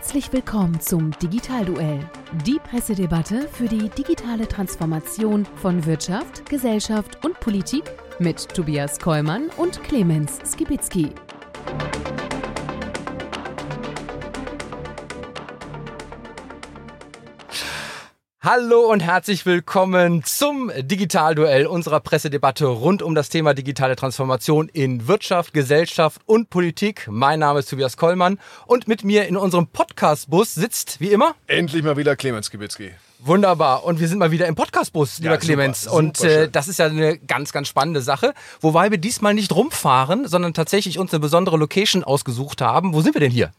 Herzlich willkommen zum Digitalduell, die Pressedebatte für die digitale Transformation von Wirtschaft, Gesellschaft und Politik mit Tobias Kollmann und Clemens Skibitzky. Hallo und herzlich willkommen zum Digitalduell unserer Pressedebatte rund um das Thema digitale Transformation in Wirtschaft, Gesellschaft und Politik. Mein Name ist Tobias Kollmann und mit mir in unserem Podcastbus sitzt wie immer endlich mal wieder Clemens Kibitzki. Wunderbar. Und wir sind mal wieder im Podcastbus, lieber ja, Clemens. Super, und äh, das ist ja eine ganz, ganz spannende Sache. Wobei wir diesmal nicht rumfahren, sondern tatsächlich uns eine besondere Location ausgesucht haben. Wo sind wir denn hier?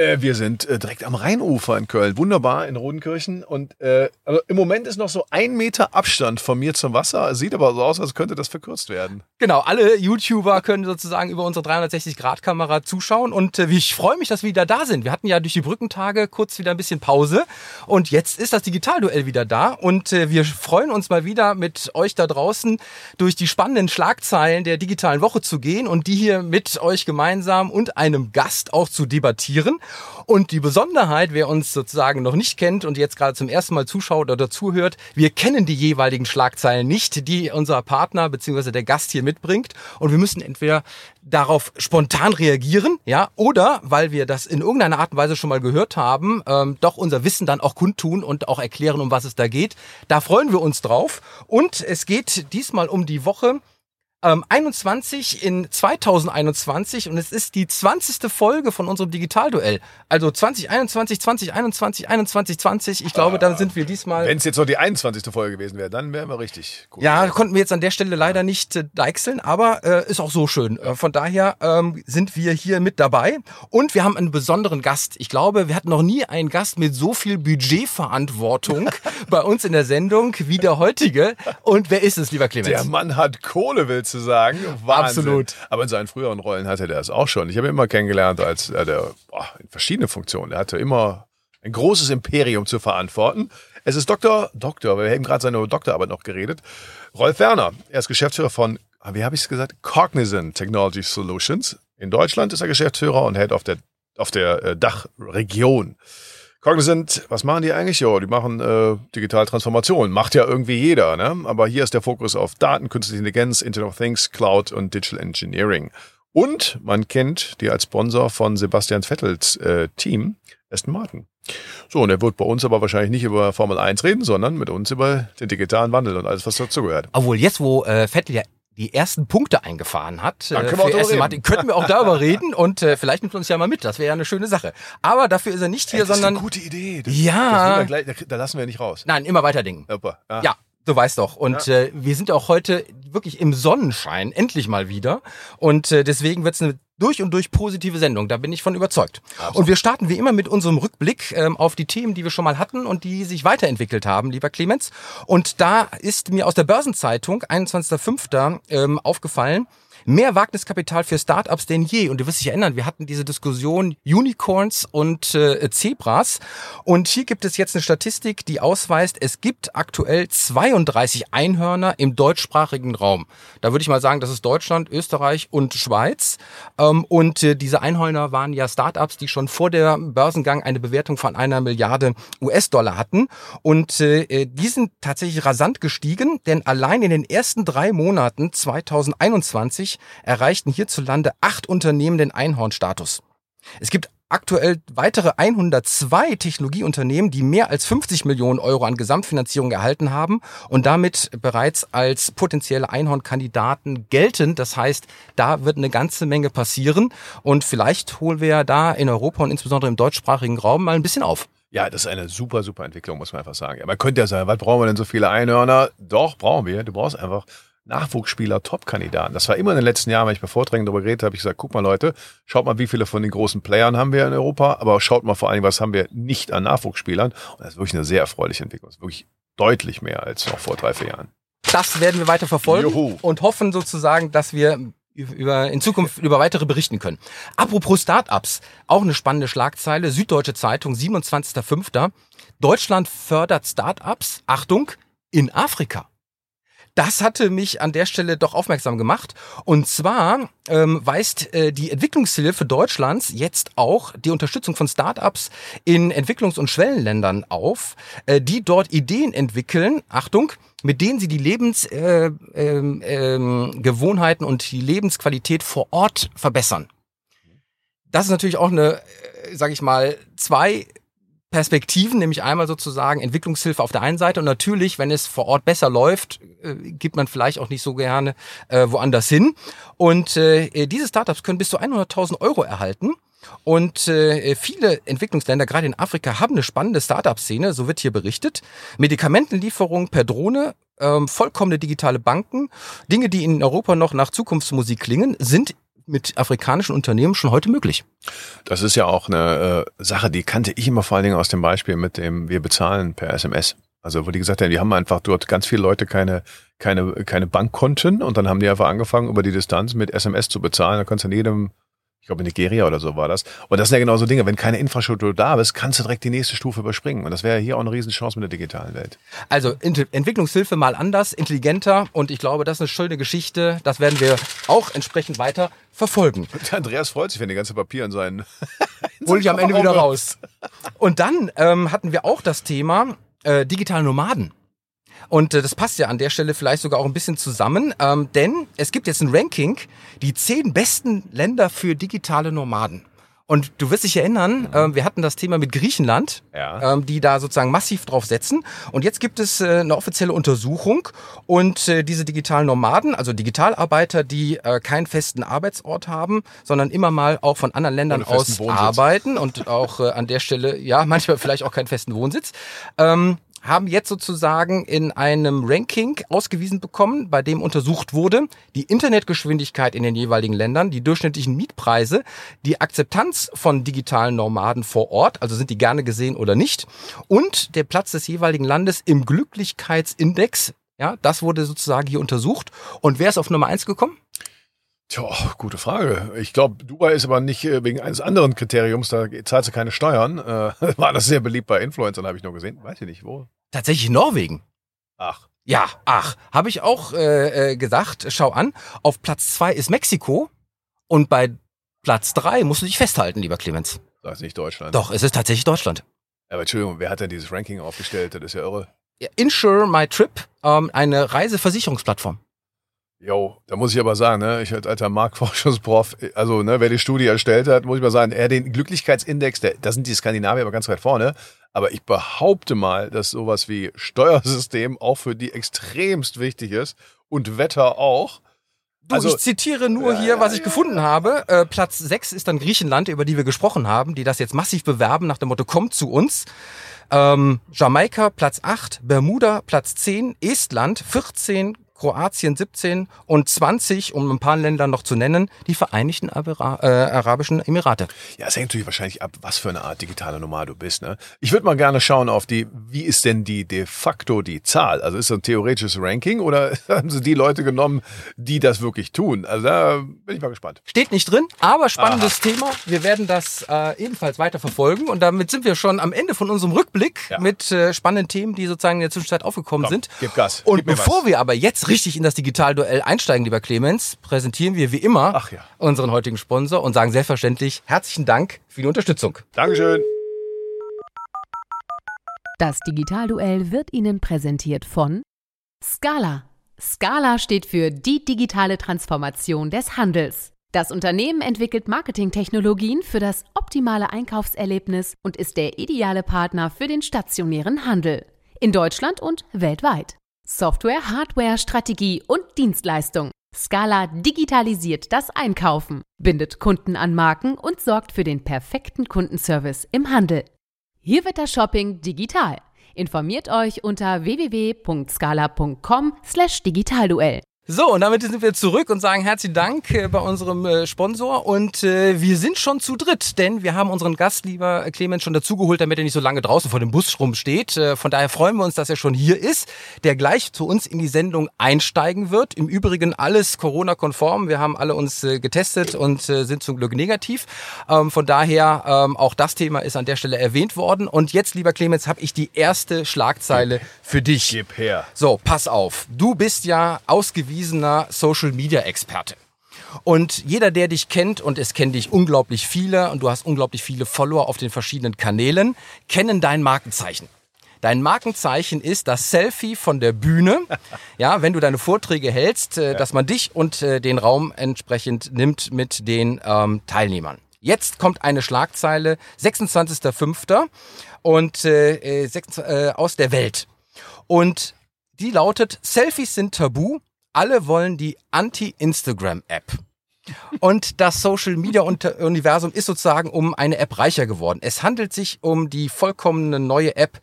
Äh, wir sind äh, direkt am Rheinufer in Köln. Wunderbar in Rodenkirchen. Und äh, also im Moment ist noch so ein Meter Abstand von mir zum Wasser. Sieht aber so aus, als könnte das verkürzt werden. Genau, alle YouTuber können sozusagen über unsere 360-Grad-Kamera zuschauen. Und äh, ich freue mich, dass wir wieder da sind. Wir hatten ja durch die Brückentage kurz wieder ein bisschen Pause. Und jetzt ist das Digitalduell wieder da. Und äh, wir freuen uns mal wieder mit euch da draußen durch die spannenden Schlagzeilen der digitalen Woche zu gehen und die hier mit euch gemeinsam und einem Gast auch zu debattieren. Und die Besonderheit, wer uns sozusagen noch nicht kennt und jetzt gerade zum ersten Mal zuschaut oder zuhört, wir kennen die jeweiligen Schlagzeilen nicht, die unser Partner bzw. der Gast hier mitbringt. Und wir müssen entweder darauf spontan reagieren, ja, oder weil wir das in irgendeiner Art und Weise schon mal gehört haben, ähm, doch unser Wissen dann auch kundtun und auch erklären, um was es da geht. Da freuen wir uns drauf. Und es geht diesmal um die Woche ähm, 21 in 2021 und es ist die 20. Folge von unserem Digitalduell. Also 2021, 2021, 21, 20. Ich glaube, dann sind wir diesmal. Wenn es jetzt noch die 21. Folge gewesen wäre, dann wären wir richtig gut. Ja, konnten wir jetzt an der Stelle leider nicht äh, deichseln, aber äh, ist auch so schön. Äh, von daher ähm, sind wir hier mit dabei und wir haben einen besonderen Gast. Ich glaube, wir hatten noch nie einen Gast mit so viel Budgetverantwortung bei uns in der Sendung wie der heutige. Und wer ist es, lieber Clemens? Der Mann hat Kohle, willst zu sagen. Wahnsinn. Absolut. Aber in seinen früheren Rollen hatte der es auch schon. Ich habe ihn immer kennengelernt als äh, der, boah, in verschiedene Funktionen. Er hatte immer ein großes Imperium zu verantworten. Es ist Dr. Doktor, wir haben gerade seine Doktorarbeit noch geredet. Rolf Werner. Er ist Geschäftsführer von, wie habe ich es gesagt? Cognizant Technology Solutions. In Deutschland ist er Geschäftsführer und hält auf der, auf der äh, Dachregion. Cognizant, was machen die eigentlich? Ja, die machen äh, digitale Transformation. Macht ja irgendwie jeder, ne? Aber hier ist der Fokus auf Daten, künstliche Intelligenz, Internet of Things, Cloud und Digital Engineering. Und man kennt die als Sponsor von Sebastian Vettels äh, Team, Aston Martin. So, und er wird bei uns aber wahrscheinlich nicht über Formel 1 reden, sondern mit uns über den digitalen Wandel und alles, was dazugehört. Obwohl jetzt, wo äh, Vettel ja die ersten Punkte eingefahren hat. Dann äh, können wir auch Martin, könnten wir auch darüber reden und äh, vielleicht nimmt uns ja mal mit. Das wäre ja eine schöne Sache. Aber dafür ist er nicht hier, Ey, das sondern. Ist eine gute Idee. Das, ja. Das gleich, da lassen wir nicht raus. Nein, immer weiter denken. Super. Ja. Du weißt doch. Und ja. äh, wir sind auch heute wirklich im Sonnenschein, endlich mal wieder. Und äh, deswegen wird es eine durch und durch positive Sendung. Da bin ich von überzeugt. Absolut. Und wir starten wie immer mit unserem Rückblick ähm, auf die Themen, die wir schon mal hatten und die sich weiterentwickelt haben, lieber Clemens. Und da ist mir aus der Börsenzeitung 21.05. Ähm, aufgefallen, mehr Wagniskapital für Startups denn je. Und du wirst dich erinnern, wir hatten diese Diskussion Unicorns und äh, Zebras. Und hier gibt es jetzt eine Statistik, die ausweist, es gibt aktuell 32 Einhörner im deutschsprachigen Raum. Da würde ich mal sagen, das ist Deutschland, Österreich und Schweiz. Ähm, und äh, diese Einhörner waren ja Startups, die schon vor der Börsengang eine Bewertung von einer Milliarde US-Dollar hatten. Und äh, die sind tatsächlich rasant gestiegen, denn allein in den ersten drei Monaten 2021 erreichten hierzulande acht Unternehmen den Einhornstatus. Es gibt aktuell weitere 102 Technologieunternehmen, die mehr als 50 Millionen Euro an Gesamtfinanzierung erhalten haben und damit bereits als potenzielle Einhornkandidaten gelten. Das heißt, da wird eine ganze Menge passieren und vielleicht holen wir da in Europa und insbesondere im deutschsprachigen Raum mal ein bisschen auf. Ja, das ist eine super, super Entwicklung, muss man einfach sagen. Ja, man könnte ja sagen, was brauchen wir denn so viele Einhörner? Doch, brauchen wir. Du brauchst einfach Nachwuchsspieler, Top-Kandidaten. Das war immer in den letzten Jahren, wenn ich bei Vorträgen darüber geredet habe, ich gesagt, guck mal Leute, schaut mal, wie viele von den großen Playern haben wir in Europa, aber schaut mal vor allem, was haben wir nicht an Nachwuchsspielern. Und das ist wirklich eine sehr erfreuliche Entwicklung. Das ist wirklich deutlich mehr als noch vor drei, vier Jahren. Das werden wir weiter verfolgen Juhu. und hoffen sozusagen, dass wir über, in Zukunft über weitere berichten können. Apropos Startups, auch eine spannende Schlagzeile, Süddeutsche Zeitung, 27.05. Deutschland fördert Startups, Achtung, in Afrika. Das hatte mich an der Stelle doch aufmerksam gemacht. Und zwar ähm, weist äh, die Entwicklungshilfe Deutschlands jetzt auch die Unterstützung von Startups in Entwicklungs- und Schwellenländern auf, äh, die dort Ideen entwickeln. Achtung, mit denen sie die Lebensgewohnheiten äh, ähm, Gewohnheiten und die Lebensqualität vor Ort verbessern. Das ist natürlich auch eine, äh, sage ich mal, zwei Perspektiven, nämlich einmal sozusagen Entwicklungshilfe auf der einen Seite und natürlich, wenn es vor Ort besser läuft, äh, gibt man vielleicht auch nicht so gerne äh, woanders hin. Und äh, diese Startups können bis zu 100.000 Euro erhalten. Und äh, viele Entwicklungsländer, gerade in Afrika, haben eine spannende Startup-Szene, so wird hier berichtet. Medikamentenlieferung per Drohne, ähm, vollkommene digitale Banken, Dinge, die in Europa noch nach Zukunftsmusik klingen, sind mit afrikanischen Unternehmen schon heute möglich. Das ist ja auch eine äh, Sache, die kannte ich immer vor allen Dingen aus dem Beispiel mit dem wir bezahlen per SMS. Also wo die gesagt haben, die haben einfach dort ganz viele Leute keine, keine, keine Bankkonten und dann haben die einfach angefangen, über die Distanz mit SMS zu bezahlen. Da kannst du in jedem ich glaube in Nigeria oder so war das. Und das sind ja genau so Dinge. Wenn keine Infrastruktur da ist, kannst du direkt die nächste Stufe überspringen. Und das wäre hier auch eine Riesenchance mit der digitalen Welt. Also Entwicklungshilfe mal anders, intelligenter. Und ich glaube, das ist eine schöne Geschichte. Das werden wir auch entsprechend weiter verfolgen. Und Andreas freut sich, wenn die ganze Papier in seinen... Hol ich am Ende wieder raus. Und dann ähm, hatten wir auch das Thema äh, digitale Nomaden. Und äh, das passt ja an der Stelle vielleicht sogar auch ein bisschen zusammen, ähm, denn es gibt jetzt ein Ranking, die zehn besten Länder für digitale Nomaden. Und du wirst dich erinnern, äh, wir hatten das Thema mit Griechenland, Ja. ähm, die da sozusagen massiv drauf setzen. Und jetzt gibt es äh, eine offizielle Untersuchung und äh, diese digitalen Nomaden, also Digitalarbeiter, die äh, keinen festen Arbeitsort haben, sondern immer mal auch von anderen Ländern aus Wohnsitz. arbeiten und auch äh, an der Stelle, ja, manchmal vielleicht auch keinen festen Wohnsitz. Ähm, haben jetzt sozusagen in einem Ranking ausgewiesen bekommen, bei dem untersucht wurde, die Internetgeschwindigkeit in den jeweiligen Ländern, die durchschnittlichen Mietpreise, die Akzeptanz von digitalen Nomaden vor Ort, also sind die gerne gesehen oder nicht, und der Platz des jeweiligen Landes im Glücklichkeitsindex. Ja, das wurde sozusagen hier untersucht. Und wer ist auf Nummer eins gekommen? Tja, gute Frage. Ich glaube, Dubai ist aber nicht äh, wegen eines anderen Kriteriums, da zahlst du keine Steuern. Äh, war das sehr beliebt bei Influencern, habe ich nur gesehen. Weiß ich nicht, wo. Tatsächlich Norwegen. Ach, Ja, ach, habe ich auch äh, äh, gesagt. Schau an, auf Platz zwei ist Mexiko und bei Platz drei musst du dich festhalten, lieber Clemens. das ist nicht Deutschland. Doch, es ist tatsächlich Deutschland. Aber Entschuldigung, wer hat denn dieses Ranking aufgestellt? Das ist ja irre. Ja, Insure My Trip, ähm, eine Reiseversicherungsplattform. Jo, da muss ich aber sagen, ne, ich als alter Marktforschungsprof, also ne, wer die Studie erstellt hat, muss ich mal sagen, er den Glücklichkeitsindex, der, da sind die Skandinavier aber ganz weit vorne. Aber ich behaupte mal, dass sowas wie Steuersystem auch für die extremst wichtig ist und Wetter auch. Du, Also- ich zitiere nur Ja, hier, was ja, ich ja, gefunden habe. Äh, Platz sechs ist dann Griechenland, über die wir gesprochen haben, die das jetzt massiv bewerben nach dem Motto, kommt zu uns. Ähm, Jamaika Platz 8, Bermuda Platz 10, Estland 14, Kroatien 17 und 20, um ein paar Länder noch zu nennen, die Vereinigten Abira äh, Arabischen Emirate. Ja, es hängt natürlich wahrscheinlich ab, was für eine Art digitaler Nomad du bist. Ne? Ich würde mal gerne schauen auf die, wie ist denn die de facto die Zahl? Also ist das ein theoretisches Ranking oder haben sie die Leute genommen, die das wirklich tun? Also da bin ich mal gespannt. Steht nicht drin, aber spannendes Thema. Wir werden das äh, ebenfalls weiter verfolgen und damit sind wir schon am Ende von unserem Rückblick Ja. mit äh, spannenden Themen, die sozusagen in der Zwischenzeit aufgekommen Komm, sind. gib Gas. Und Gib bevor was. wir aber jetzt richtig in das Digitalduell einsteigen, lieber Clemens, präsentieren wir wie immer Ach ja. unseren heutigen Sponsor und sagen selbstverständlich herzlichen Dank für die Unterstützung. Dankeschön. Das Digitalduell wird Ihnen präsentiert von Scala. Scala steht für die digitale Transformation des Handels. Das Unternehmen entwickelt Marketingtechnologien für das optimale Einkaufserlebnis und ist der ideale Partner für den stationären Handel. In Deutschland und weltweit. Software, Hardware, Strategie und Dienstleistung. Scala digitalisiert das Einkaufen, bindet Kunden an Marken und sorgt für den perfekten Kundenservice im Handel. Hier wird das Shopping digital. Informiert euch unter www.scala.com/digitalduell. So, und damit sind wir zurück und sagen herzlichen Dank äh, bei unserem äh, Sponsor. Und äh, wir sind schon zu dritt, denn wir haben unseren Gast, lieber Clemens, schon dazugeholt, damit er nicht so lange draußen vor dem Bus rumsteht. Von daher freuen wir uns, dass er schon hier ist, der gleich zu uns in die Sendung einsteigen wird. Im Übrigen alles Corona-konform. Wir haben alle uns getestet und sind zum Glück negativ. Ähm, von daher, ähm, auch das Thema ist an der Stelle erwähnt worden. Und jetzt, lieber Clemens, habe ich die erste Schlagzeile für dich. Gib her. So, pass auf. Du bist ja ausgewiesener Social Media Experte. Und jeder, der dich kennt, und es kennen dich unglaublich viele, und du hast unglaublich viele Follower auf den verschiedenen Kanälen, kennen dein Markenzeichen. Dein Markenzeichen ist das Selfie von der Bühne. Ja, wenn du deine Vorträge hältst, äh, dass man dich und äh, den Raum entsprechend nimmt mit den ähm, Teilnehmern. Jetzt kommt eine Schlagzeile, 26.05. und äh, äh, sechs- äh, aus der Welt. Und die lautet, Selfies sind tabu, alle wollen die Anti-Instagram-App. Und das Social Media Universum ist sozusagen um eine App reicher geworden. Es handelt sich um die vollkommene neue App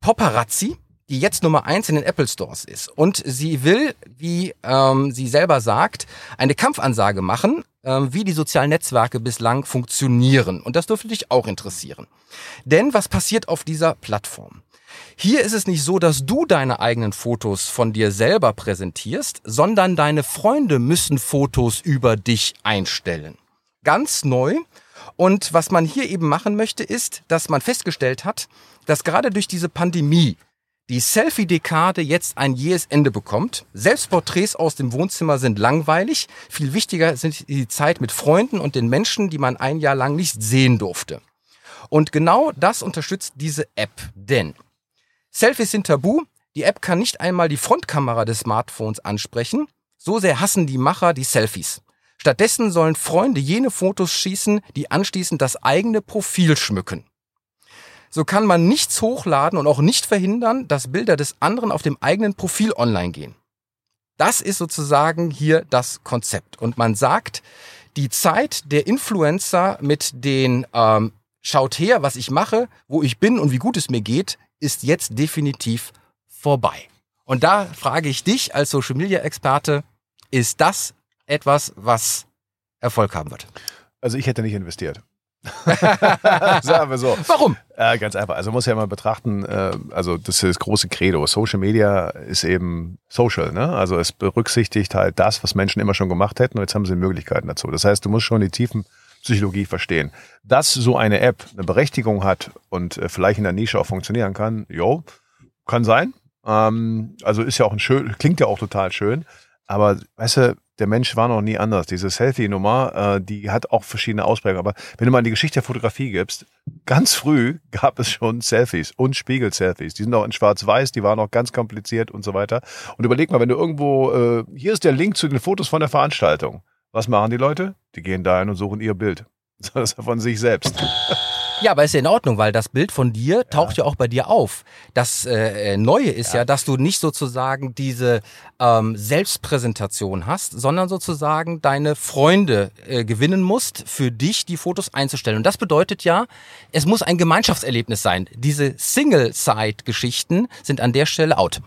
Paparazzi, die jetzt Nummer eins in den Apple Stores ist. Und sie will, wie ähm, sie selber sagt, eine Kampfansage machen, ähm, wie die sozialen Netzwerke bislang funktionieren. Und das dürfte dich auch interessieren. Denn was passiert auf dieser Plattform? Hier ist es nicht so, dass du deine eigenen Fotos von dir selber präsentierst, sondern deine Freunde müssen Fotos über dich einstellen. Ganz neu. Und was man hier eben machen möchte, ist, dass man festgestellt hat, dass gerade durch diese Pandemie die Selfie-Dekade jetzt ein jähes Ende bekommt. Selbstporträts aus dem Wohnzimmer sind langweilig. Viel wichtiger sind die Zeit mit Freunden und den Menschen, die man ein Jahr lang nicht sehen durfte. Und genau das unterstützt diese App. Denn Selfies sind tabu. Die App kann nicht einmal die Frontkamera des Smartphones ansprechen. So sehr hassen die Macher die Selfies. Stattdessen sollen Freunde jene Fotos schießen, die anschließend das eigene Profil schmücken. So kann man nichts hochladen und auch nicht verhindern, dass Bilder des anderen auf dem eigenen Profil online gehen. Das ist sozusagen hier das Konzept. Und man sagt, die Zeit der Influencer mit den ähm, Schaut her, was ich mache, wo ich bin und wie gut es mir geht, ist jetzt definitiv vorbei. Und da frage ich dich als Social Media Experte, ist das etwas, was Erfolg haben wird? Also ich hätte nicht investiert. Sagen wir so. Warum? Äh, ganz einfach. Also muss ja mal betrachten, äh, also das ist das große Credo. Social Media ist eben social, ne? Also es berücksichtigt halt das, was Menschen immer schon gemacht hätten und jetzt haben sie Möglichkeiten dazu. Das heißt, du musst schon die tiefen Psychologie verstehen. Dass so eine App eine Berechtigung hat und äh, vielleicht in der Nische auch funktionieren kann, jo, kann sein. Ähm, also ist ja auch ein schön, klingt ja auch total schön. Aber weißt du, der Mensch war noch nie anders. Diese Selfie-Nummer, äh, die hat auch verschiedene Ausprägungen. Aber wenn du mal in die Geschichte der Fotografie gibst, ganz früh gab es schon Selfies und Spiegel-Selfies. Die sind auch in Schwarz-Weiß, die waren auch ganz kompliziert und so weiter. Und überleg mal, wenn du irgendwo, äh, hier ist der Link zu den Fotos von der Veranstaltung. Was machen die Leute? Die gehen da hin und suchen ihr Bild. Das ist von sich selbst. Ja, aber ist ja in Ordnung, weil das Bild von dir taucht ja, auch bei dir auf. Das äh, Neue ist ja. dass du nicht sozusagen diese ähm, Selbstpräsentation hast, sondern sozusagen deine Freunde äh, gewinnen musst, für dich die Fotos einzustellen. Und das bedeutet ja, es muss ein Gemeinschaftserlebnis sein. Diese Single-Side-Geschichten sind an der Stelle out.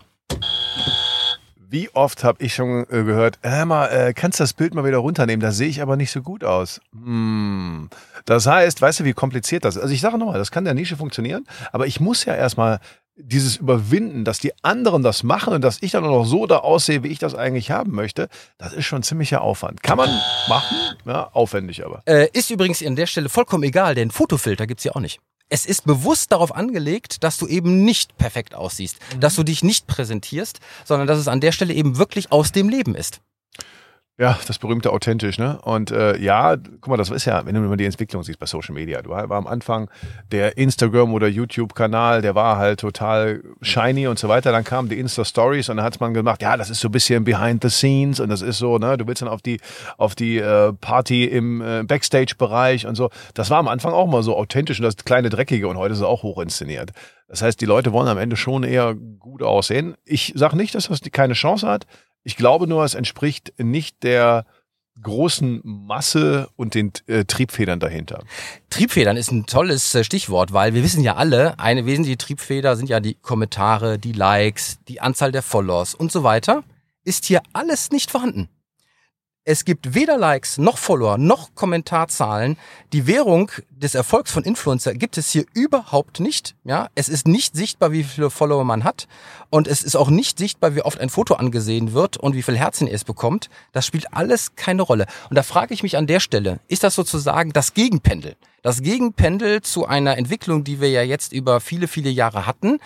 Wie oft habe ich schon äh, gehört, hör mal, äh, kannst das Bild mal wieder runternehmen, da sehe ich aber nicht so gut aus. Hm. Das heißt, weißt du, wie kompliziert das ist? Also ich sage nochmal, das kann der Nische funktionieren, aber ich muss ja erstmal dieses Überwinden, dass die anderen das machen und dass ich dann auch noch so da aussehe, wie ich das eigentlich haben möchte, das ist schon ziemlicher Aufwand. Kann man machen, ja, aufwendig aber. Äh, ist übrigens an der Stelle vollkommen egal, denn Fotofilter gibt's ja auch nicht. Es ist bewusst darauf angelegt, dass du eben nicht perfekt aussiehst, dass du dich nicht präsentierst, sondern dass es an der Stelle eben wirklich aus dem Leben ist. Ja, das berühmte authentisch, ne? Und äh, ja, guck mal, das ist ja, wenn du mal die Entwicklung siehst bei Social Media, du war, war am Anfang der Instagram oder YouTube-Kanal, der war halt total shiny und so weiter. Dann kamen die Insta-Stories und dann hat man gemacht, ja, das ist so ein bisschen behind the scenes und das ist so, ne, du willst dann auf die auf die äh, Party im äh, Backstage-Bereich und so. Das war am Anfang auch mal so authentisch und das kleine Dreckige und heute ist es auch hoch inszeniert. Das heißt, die Leute wollen am Ende schon eher gut aussehen. Ich sage nicht, dass das keine Chance hat. Ich glaube nur, es entspricht nicht der großen Masse und den äh, Triebfedern dahinter. Triebfedern ist ein tolles äh, Stichwort, weil wir wissen ja alle, eine wesentliche Triebfeder sind ja die Kommentare, die Likes, die Anzahl der Follows und so weiter. ist hier alles nicht vorhanden. Es gibt weder Likes noch Follower noch Kommentarzahlen. Die Währung des Erfolgs von Influencer gibt es hier überhaupt nicht. Ja, es ist nicht sichtbar, wie viele Follower man hat und es ist auch nicht sichtbar, wie oft ein Foto angesehen wird und wie viel Herzen es bekommt. Das spielt alles keine Rolle. Und da frage ich mich an der Stelle, ist das sozusagen das Gegenpendel? Das Gegenpendel zu einer Entwicklung, die wir ja jetzt über viele, viele Jahre hatten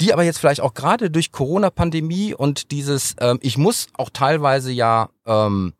die aber jetzt vielleicht auch gerade durch Corona-Pandemie und dieses, ähm, ich muss auch teilweise ja ähm,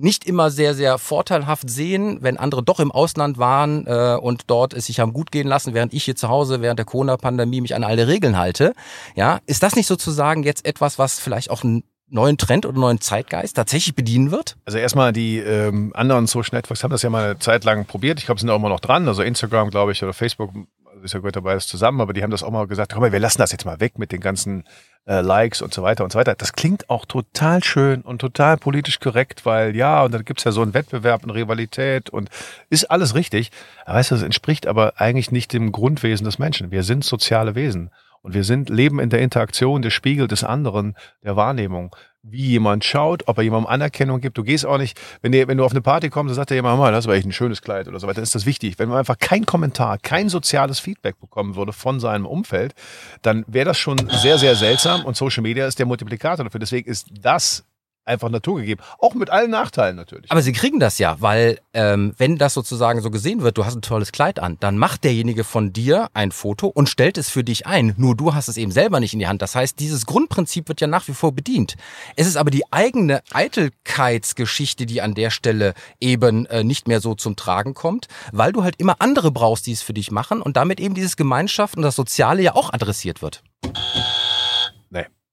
nicht immer sehr, sehr vorteilhaft sehen, wenn andere doch im Ausland waren äh, und dort es sich haben gut gehen lassen, während ich hier zu Hause während der Corona-Pandemie mich an alle Regeln halte. Ja, ist das nicht sozusagen jetzt etwas, was vielleicht auch einen neuen Trend oder neuen Zeitgeist tatsächlich bedienen wird? Also erstmal die ähm, anderen Social Networks haben das ja mal eine Zeit lang probiert. Ich glaube, sind auch immer noch dran. Also Instagram, glaube ich, oder Facebook also ist ja gut dabei, das zusammen, aber die haben das auch mal gesagt, komm mal, wir lassen das jetzt mal weg mit den ganzen äh, Likes und so weiter und so weiter. Das klingt auch total schön und total politisch korrekt, weil ja, und dann gibt's ja so einen Wettbewerb und Rivalität und ist alles richtig. Weißt du, das entspricht aber eigentlich nicht dem Grundwesen des Menschen. Wir sind soziale Wesen. Und wir sind, leben in der Interaktion, der Spiegel des anderen, der Wahrnehmung wie jemand schaut, ob er jemandem Anerkennung gibt. Du gehst auch nicht, wenn, die, wenn du auf eine Party kommst, dann sagt dir jemand, mal, das war echt ein schönes Kleid oder so weiter, dann ist das wichtig. Wenn man einfach kein Kommentar, kein soziales Feedback bekommen würde von seinem Umfeld, dann wäre das schon sehr, sehr seltsam und Social Media ist der Multiplikator dafür. Deswegen ist das einfach naturgegeben. Auch mit allen Nachteilen natürlich. Aber sie kriegen das ja, weil ähm, wenn das sozusagen so gesehen wird, du hast ein tolles Kleid an, dann macht derjenige von dir ein Foto und stellt es für dich ein. Nur du hast es eben selber nicht in die Hand. Das heißt, dieses Grundprinzip wird ja nach wie vor bedient. Es ist aber die eigene Eitelkeitsgeschichte, die an der Stelle eben äh, nicht mehr so zum Tragen kommt, weil du halt immer andere brauchst, die es für dich machen und damit eben dieses Gemeinschaft und das Soziale ja auch adressiert wird.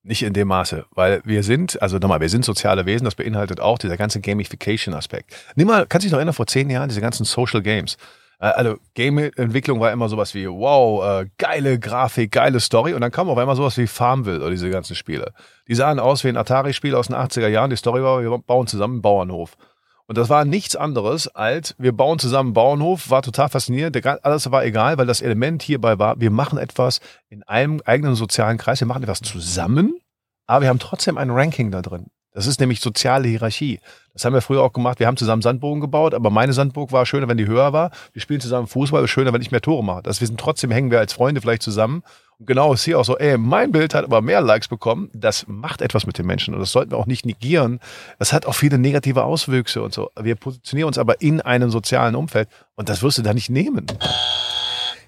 Nicht in dem Maße, weil wir sind, also nochmal, wir sind soziale Wesen, das beinhaltet auch dieser ganze Gamification-Aspekt. Nimm mal, kannst du dich noch erinnern, vor zehn Jahren, diese ganzen Social Games. Äh, also Game-Entwicklung war immer sowas wie, wow, äh, geile Grafik, geile Story und dann kam auf einmal sowas wie Farmville oder diese ganzen Spiele. Die sahen aus wie ein Atari-Spiel aus den 80er Jahren, die Story war, wir bauen zusammen einen Bauernhof. Und das war nichts anderes als, wir bauen zusammen einen Bauernhof, war total faszinierend, alles war egal, weil das Element hierbei war, wir machen etwas in einem eigenen sozialen Kreis, wir machen etwas zusammen, aber wir haben trotzdem ein Ranking da drin. Das ist nämlich soziale Hierarchie. Das haben wir früher auch gemacht. Wir haben zusammen Sandbogen gebaut, aber meine Sandburg war schöner, wenn die höher war. Wir spielen zusammen Fußball, schöner, wenn ich mehr Tore mache. Das wir sind trotzdem hängen wir als Freunde vielleicht zusammen. Und genau ist hier auch so, ey, mein Bild hat aber mehr Likes bekommen. Das macht etwas mit den Menschen und das sollten wir auch nicht negieren. Das hat auch viele negative Auswüchse und so. Wir positionieren uns aber in einem sozialen Umfeld und das wirst du da nicht nehmen.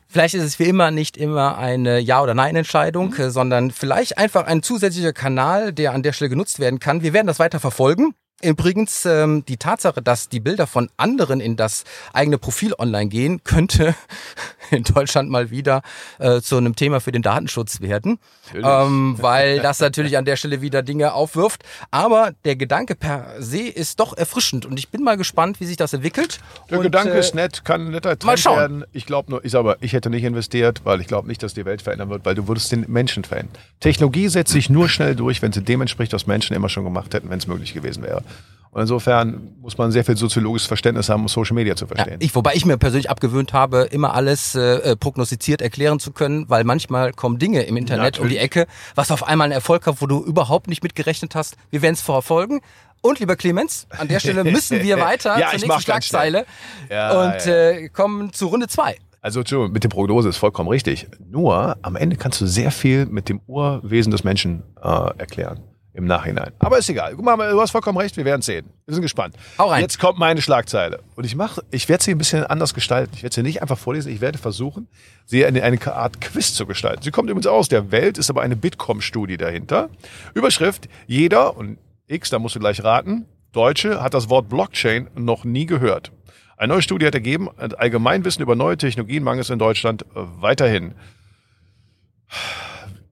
Vielleicht ist es wie immer nicht immer eine Ja- oder Nein-Entscheidung, mhm. sondern vielleicht einfach ein zusätzlicher Kanal, der an der Stelle genutzt werden kann. Wir werden das weiter verfolgen. Übrigens, ähm, die Tatsache, dass die Bilder von anderen in das eigene Profil online gehen, könnte in Deutschland mal wieder äh, zu einem Thema für den Datenschutz werden, ähm, weil das natürlich an der Stelle wieder Dinge aufwirft. Aber der Gedanke per se ist doch erfrischend und ich bin mal gespannt, wie sich das entwickelt. Der und, Gedanke äh, ist nett, kann ein netter Trend werden. Ich glaube nur, ich sage, ich hätte nicht investiert, weil ich glaube nicht, dass die Welt verändern wird, weil du würdest den Menschen verändern. Technologie setzt sich nur schnell durch, wenn sie dem entspricht, was Menschen immer schon gemacht hätten, wenn es möglich gewesen wäre. Und insofern muss man sehr viel soziologisches Verständnis haben, um Social Media zu verstehen. Ja, ich, wobei ich mir persönlich abgewöhnt habe, immer alles äh, prognostiziert erklären zu können, weil manchmal kommen Dinge im Internet Natürlich. um die Ecke, was auf einmal einen Erfolg hat, wo du überhaupt nicht mitgerechnet hast. Wir werden es verfolgen. Und lieber Clemens, an der Stelle müssen wir weiter ja, zur nächsten Schlagzeile ja, und. Äh, kommen zu Runde zwei. Also mit der Prognose ist vollkommen richtig. Nur am Ende kannst du sehr viel mit dem Urwesen des Menschen äh, erklären im Nachhinein. Aber ist egal. Guck mal, du hast vollkommen recht, wir werden sehen. Wir sind gespannt. Hau rein. Jetzt kommt meine Schlagzeile. Und ich mache, ich werde sie ein bisschen anders gestalten. Ich werde sie nicht einfach vorlesen, ich werde versuchen, sie in eine Art Quiz zu gestalten. Sie kommt übrigens aus der Welt, ist aber eine Bitkom-Studie dahinter. Überschrift, jeder, und X, da musst du gleich raten, Deutsche hat das Wort Blockchain noch nie gehört. Eine neue Studie hat ergeben, Allgemeinwissen über neue Technologien mangelt in Deutschland weiterhin.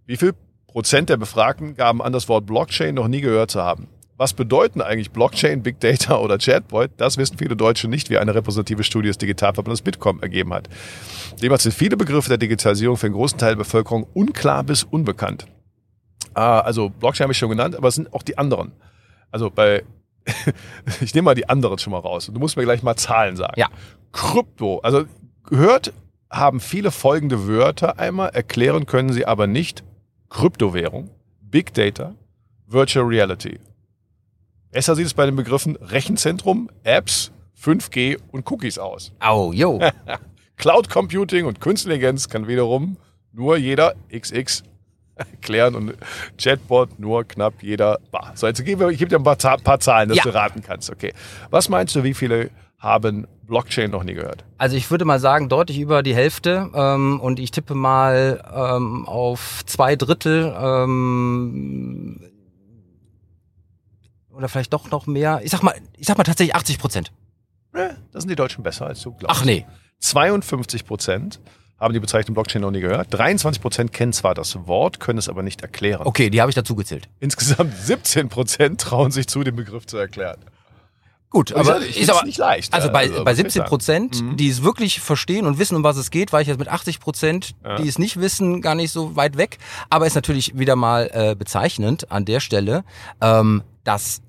Wie viel Prozent der Befragten gaben an, das Wort Blockchain noch nie gehört zu haben. Was bedeuten eigentlich Blockchain, Big Data oder Chatbot? Das wissen viele Deutsche nicht, wie eine repräsentative Studie des Digitalverbandes Bitkom ergeben hat. Demnach sind viele Begriffe der Digitalisierung für einen großen Teil der Bevölkerung unklar bis unbekannt. Ah, also Blockchain habe ich schon genannt, aber es sind auch die anderen. Also bei, ich nehme mal die anderen schon mal raus. Du musst mir gleich mal Zahlen sagen. Ja. Krypto, also gehört haben viele folgende Wörter einmal, erklären können sie aber nicht Kryptowährung, Big Data, Virtual Reality. Besser sieht es bei den Begriffen Rechenzentrum, Apps, 5G und Cookies aus. Au, yo. Cloud Computing und Künstliche Intelligenz kann wiederum nur jeder XX erklären und Chatbot nur knapp jeder Bar. So, jetzt gebe ich gebe dir ein paar, paar Zahlen, dass Ja. du raten kannst. Okay. Was meinst du, wie viele haben Blockchain noch nie gehört? Also ich würde mal sagen, deutlich über die Hälfte. Ähm, und ich tippe mal ähm, auf zwei Drittel ähm, oder vielleicht doch noch mehr. Ich sag mal, ich sag mal tatsächlich 80 Prozent. Äh, Das sind die Deutschen besser, als du glaubst. Ach nee. 52 Prozent haben die Bezeichnung Blockchain noch nie gehört. 23 Prozent kennen zwar das Wort, können es aber nicht erklären. Okay, die habe ich dazu gezählt. Insgesamt 17 Prozent trauen sich zu, den Begriff zu erklären. Gut, aber ich ist aber nicht leicht, Also bei, also bei muss ich 17 Prozent, sagen. die es wirklich verstehen und wissen, um was es geht, war ich jetzt mit 80 Prozent, Ja. die es nicht wissen, gar nicht so weit weg. Aber ist natürlich wieder mal äh, bezeichnend an der Stelle, ähm, dass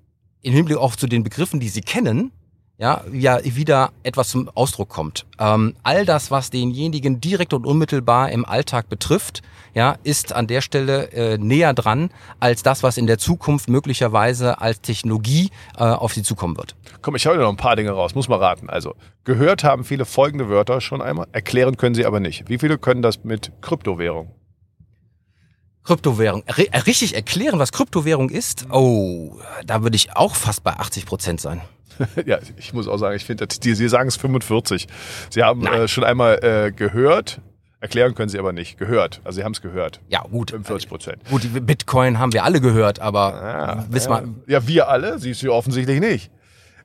im Hinblick auch zu den Begriffen, die sie kennen, ja, ja wieder etwas zum Ausdruck kommt. Ähm, all das, was denjenigen direkt und unmittelbar im Alltag betrifft, ja, ist an der Stelle äh, näher dran als das, was in der Zukunft möglicherweise als Technologie äh, auf sie zukommen wird. Komm, ich hau dir noch ein paar Dinge raus. Muss mal raten. Also, gehört haben viele folgende Wörter schon einmal, erklären können sie aber nicht. Wie viele können das mit Kryptowährung? Kryptowährung. Ri- äh, richtig erklären, was Kryptowährung ist? Oh, da würde ich auch fast bei 80 Prozent sein. ja, ich muss auch sagen, ich finde, Sie sagen es 45. Sie haben äh, schon einmal äh, gehört, erklären können sie aber nicht. Gehört. Also, Sie haben es gehört. Ja, gut. 45 Prozent. Gut, Bitcoin haben wir alle gehört, aber Ja, wissen ja. wir, ja, wir alle, siehst du offensichtlich nicht.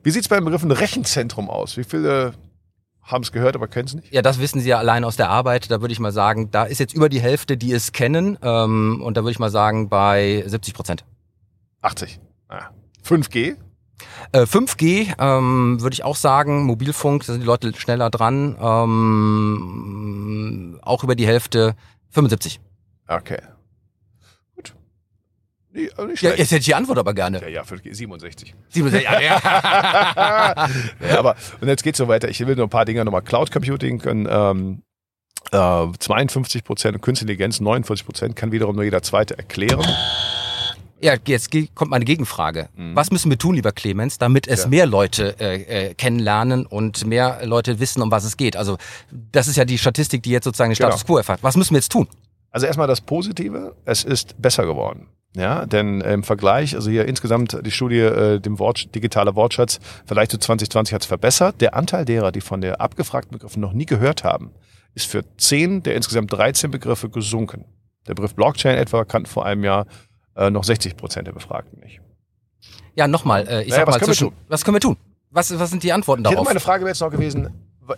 Wie sieht es beim Begriff ein Rechenzentrum aus? Wie viele haben es gehört, aber kennen es nicht? ja, das wissen Sie ja allein aus der Arbeit. Da würde ich mal sagen, da ist jetzt über die Hälfte, die es kennen. Ähm, und da würde ich mal sagen, bei 70 Prozent. 80. Ah. 5G? Äh, 5G ähm, würde ich auch sagen, Mobilfunk, da sind die Leute schneller dran. Ähm, auch über die Hälfte, 75. Okay. Nee, nicht Ja, jetzt hätte ich die Antwort aber gerne. Ja, ja, 5G, 67. 67, ja, ja. ja, aber und jetzt geht's so weiter. Ich will noch ein paar Dinge nochmal. Cloud Computing können ähm, äh, 52 Prozent und Künstliche Intelligenz 49 Prozent kann wiederum nur jeder Zweite erklären. Ja, jetzt kommt meine Gegenfrage. Was müssen wir tun, lieber Clemens, damit es Ja. mehr Leute äh, äh, kennenlernen und mehr Leute wissen, um was es geht? Also das ist ja die Statistik, die jetzt sozusagen den Genau. Status quo erfasst. Was müssen wir jetzt tun? Also erstmal das Positive, es ist besser geworden. Ja, denn im Vergleich, also hier insgesamt die Studie, äh, dem Wort, digitaler Wortschatz, Vergleich zu 2020 hat es verbessert. Der Anteil derer, die von der abgefragten Begriffen noch nie gehört haben, ist für 10 der insgesamt 13 Begriffe gesunken. Der Begriff Blockchain etwa kannten vor einem Jahr äh, noch 60 Prozent der Befragten nicht. Ja, nochmal, äh, ich Naja, sag was mal können wir zwischen, tun? was können wir tun? Was, was sind die Antworten Hier darauf? meine Frage wäre jetzt noch gewesen,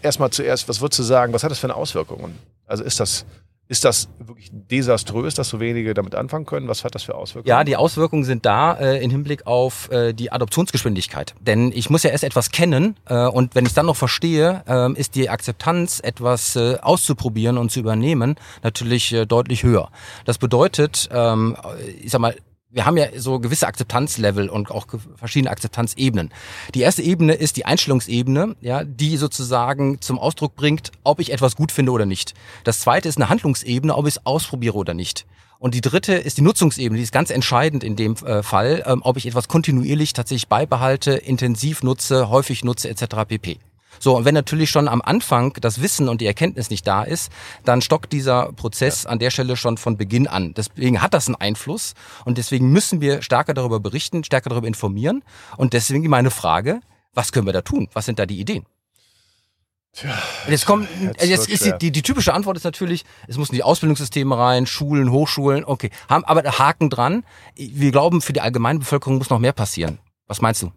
erstmal zuerst, was würdest du sagen, was hat das für eine Auswirkungen? Also ist das, ist das wirklich desaströs, dass so wenige damit anfangen können? Was hat das für Auswirkungen? Ja, die Auswirkungen sind da äh, im Hinblick auf äh, die Adoptionsgeschwindigkeit. Denn ich muss ja erst etwas kennen äh, und wenn ich es dann noch verstehe, ähm, ist die Akzeptanz, etwas äh, auszuprobieren und zu übernehmen, natürlich äh, deutlich höher. Das bedeutet, ähm, ich sag mal, wir haben ja so gewisse Akzeptanzlevel und auch verschiedene Akzeptanzebenen. Die erste Ebene ist die Einstellungsebene, ja, die sozusagen zum Ausdruck bringt, ob ich etwas gut finde oder nicht. Das zweite ist eine Handlungsebene, ob ich es ausprobiere oder nicht. Und die dritte ist die Nutzungsebene, die ist ganz entscheidend in dem äh, Fall, ähm, ob ich etwas kontinuierlich tatsächlich beibehalte, intensiv nutze, häufig nutze etc. pp. So, und wenn natürlich schon am Anfang das Wissen und die Erkenntnis nicht da ist, dann stockt dieser Prozess an der Stelle schon von Beginn an. Deswegen hat das einen Einfluss und deswegen müssen wir stärker darüber berichten, stärker darüber informieren. Und deswegen meine Frage, was können wir da tun? Was sind da die Ideen? Und jetzt kommt, jetzt ist die, die, die typische Antwort ist natürlich, es müssen die Ausbildungssysteme rein, Schulen, Hochschulen, okay. Haben aber Haken dran. Wir glauben, für die Allgemeinbevölkerung muss noch mehr passieren. Was meinst du?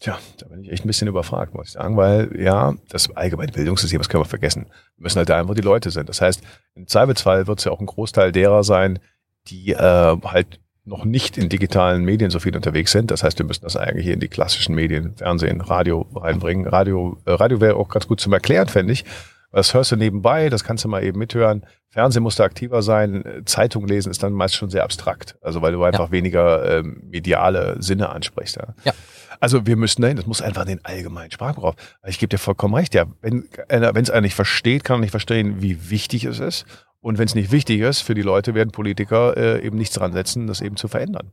Tja, da bin ich echt ein bisschen überfragt, muss ich sagen, weil ja, das allgemeine Bildungssystem, das können wir vergessen. Wir müssen halt da einfach die Leute sind. Das heißt, im Zweifelsfall wird es ja auch ein Großteil derer sein, die äh, halt noch nicht in digitalen Medien so viel unterwegs sind. Das heißt, wir müssen das eigentlich hier in die klassischen Medien, Fernsehen, Radio reinbringen. Radio, äh, Radio wäre auch ganz gut zum Erklären, fände ich. Das hörst du nebenbei, das kannst du mal eben mithören. Fernsehen musst du aktiver sein. Zeitung lesen ist dann meist schon sehr abstrakt. Also weil du einfach weniger ähm, mediale Sinne ansprichst. Ja. Ja. Also wir müssen dahin, das muss einfach in den allgemeinen Sprachgebrauch. Ich gebe dir vollkommen recht, ja. Wenn es einer nicht versteht, kann er nicht verstehen, wie wichtig es ist. Und wenn es nicht wichtig ist für die Leute, werden Politiker äh, eben nichts dran setzen, das eben zu verändern.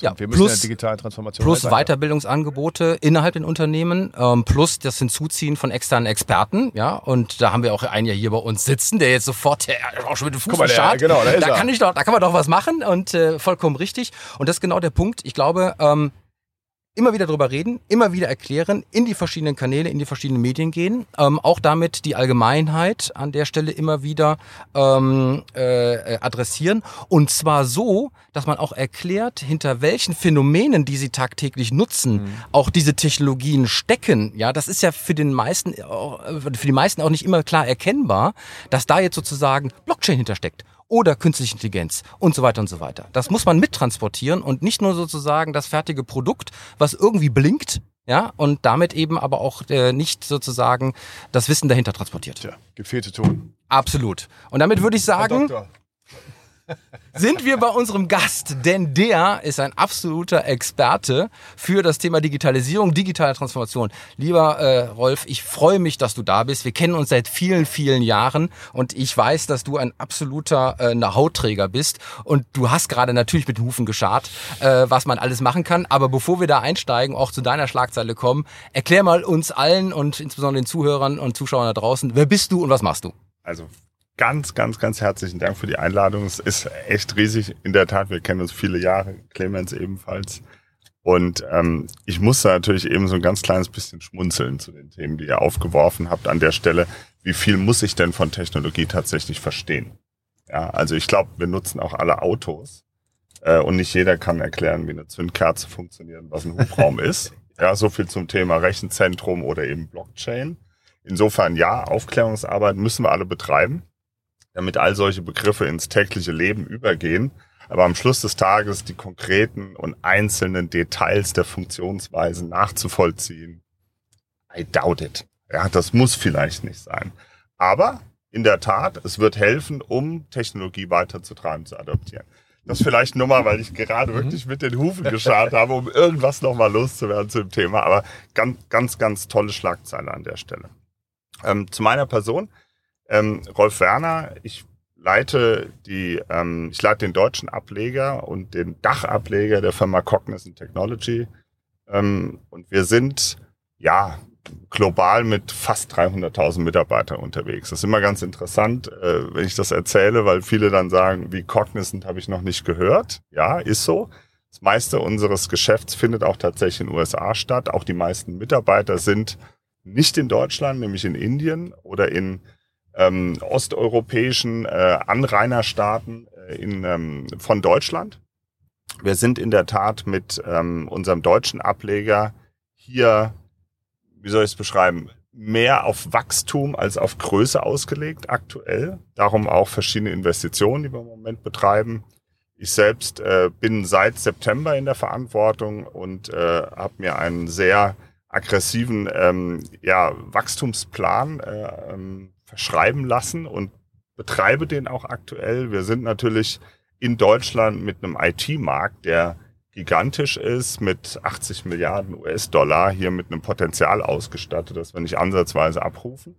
Ja, wir müssen plus, digitale Transformation plus Weiterbildungsangebote innerhalb den Unternehmen, ähm, plus das Hinzuziehen von externen Experten, ja, und da haben wir auch einen ja hier bei uns sitzen, der jetzt sofort der, auch schon mit dem Fuß mal, der, genau, da, da kann ich doch, da kann man doch was machen und äh, vollkommen richtig. Und das ist genau der Punkt. Ich glaube, ähm, immer wieder drüber reden, immer wieder erklären, in die verschiedenen Kanäle, in die verschiedenen Medien gehen, ähm, auch damit die Allgemeinheit an der Stelle immer wieder ähm, äh, adressieren und zwar so, dass man auch erklärt, hinter welchen Phänomenen, die sie tagtäglich nutzen, mhm. auch diese Technologien stecken. Ja, das ist ja für den meisten, äh, für die meisten auch nicht immer klar erkennbar, dass da jetzt sozusagen Blockchain hintersteckt oder künstliche Intelligenz und so weiter und so weiter. Das muss man mittransportieren und nicht nur sozusagen das fertige Produkt, was irgendwie blinkt, ja, und damit eben aber auch äh, nicht sozusagen das Wissen dahinter transportiert. Tja, gefehlte Ton. Absolut. Und damit würde ich sagen, sind wir bei unserem Gast, denn der ist ein absoluter Experte für das Thema Digitalisierung, digitale Transformation. Lieber äh, Rolf, ich freue mich, dass du da bist. Wir kennen uns seit vielen, vielen Jahren und ich weiß, dass du ein absoluter äh, Know-how-Träger bist und du hast gerade natürlich mit Hufen geschart, äh, was man alles machen kann. Aber bevor wir da einsteigen, auch zu deiner Schlagzeile kommen, erklär mal uns allen und insbesondere den Zuhörern und Zuschauern da draußen, wer bist du und was machst du? Also ganz, ganz, ganz herzlichen Dank für die Einladung. Es ist echt riesig. In der Tat, wir kennen uns viele Jahre, Clemens ebenfalls. Und ähm, ich musste natürlich eben so ein ganz kleines bisschen schmunzeln zu den Themen, die ihr aufgeworfen habt an der Stelle. Wie viel muss ich denn von Technologie tatsächlich verstehen? Ja, also ich glaube, wir nutzen auch alle Autos äh, und nicht jeder kann erklären, wie eine Zündkerze funktioniert und was ein Hubraum ist. Ja, so viel zum Thema Rechenzentrum oder eben Blockchain. Insofern ja, Aufklärungsarbeit müssen wir alle betreiben damit all solche Begriffe ins tägliche Leben übergehen. Aber am Schluss des Tages die konkreten und einzelnen Details der Funktionsweise nachzuvollziehen, I doubt it. Ja, das muss vielleicht nicht sein. Aber in der Tat, es wird helfen, um Technologie weiterzutreiben, zu adoptieren. Das vielleicht nur mal, weil ich gerade mhm. wirklich mit den Hufen geschart habe, um irgendwas nochmal loszuwerden zu dem Thema. Aber ganz, ganz, ganz tolle Schlagzeile an der Stelle. Ähm, zu meiner Person. Ähm, Rolf Werner, ich leite die, ähm, ich leite den deutschen Ableger und den Dachableger der Firma Cognizant Technology. Ähm, und wir sind ja global mit fast 300.000 Mitarbeitern unterwegs. Das ist immer ganz interessant, äh, wenn ich das erzähle, weil viele dann sagen, wie Cognizant habe ich noch nicht gehört. Ja, ist so. Das meiste unseres Geschäfts findet auch tatsächlich in den USA statt. Auch die meisten Mitarbeiter sind nicht in Deutschland, nämlich in Indien oder in ähm, osteuropäischen äh, Anrainerstaaten äh, in, ähm, von Deutschland. Wir sind in der Tat mit ähm, unserem deutschen Ableger hier, wie soll ich es beschreiben, mehr auf Wachstum als auf Größe ausgelegt aktuell. Darum auch verschiedene Investitionen, die wir im Moment betreiben. Ich selbst äh, bin seit September in der Verantwortung und äh, habe mir einen sehr aggressiven ähm, ja, Wachstumsplan äh, ähm, verschreiben lassen und betreibe den auch aktuell. Wir sind natürlich in Deutschland mit einem IT-Markt, der gigantisch ist, mit 80 Milliarden US-Dollar hier mit einem Potenzial ausgestattet, das wir nicht ansatzweise abrufen.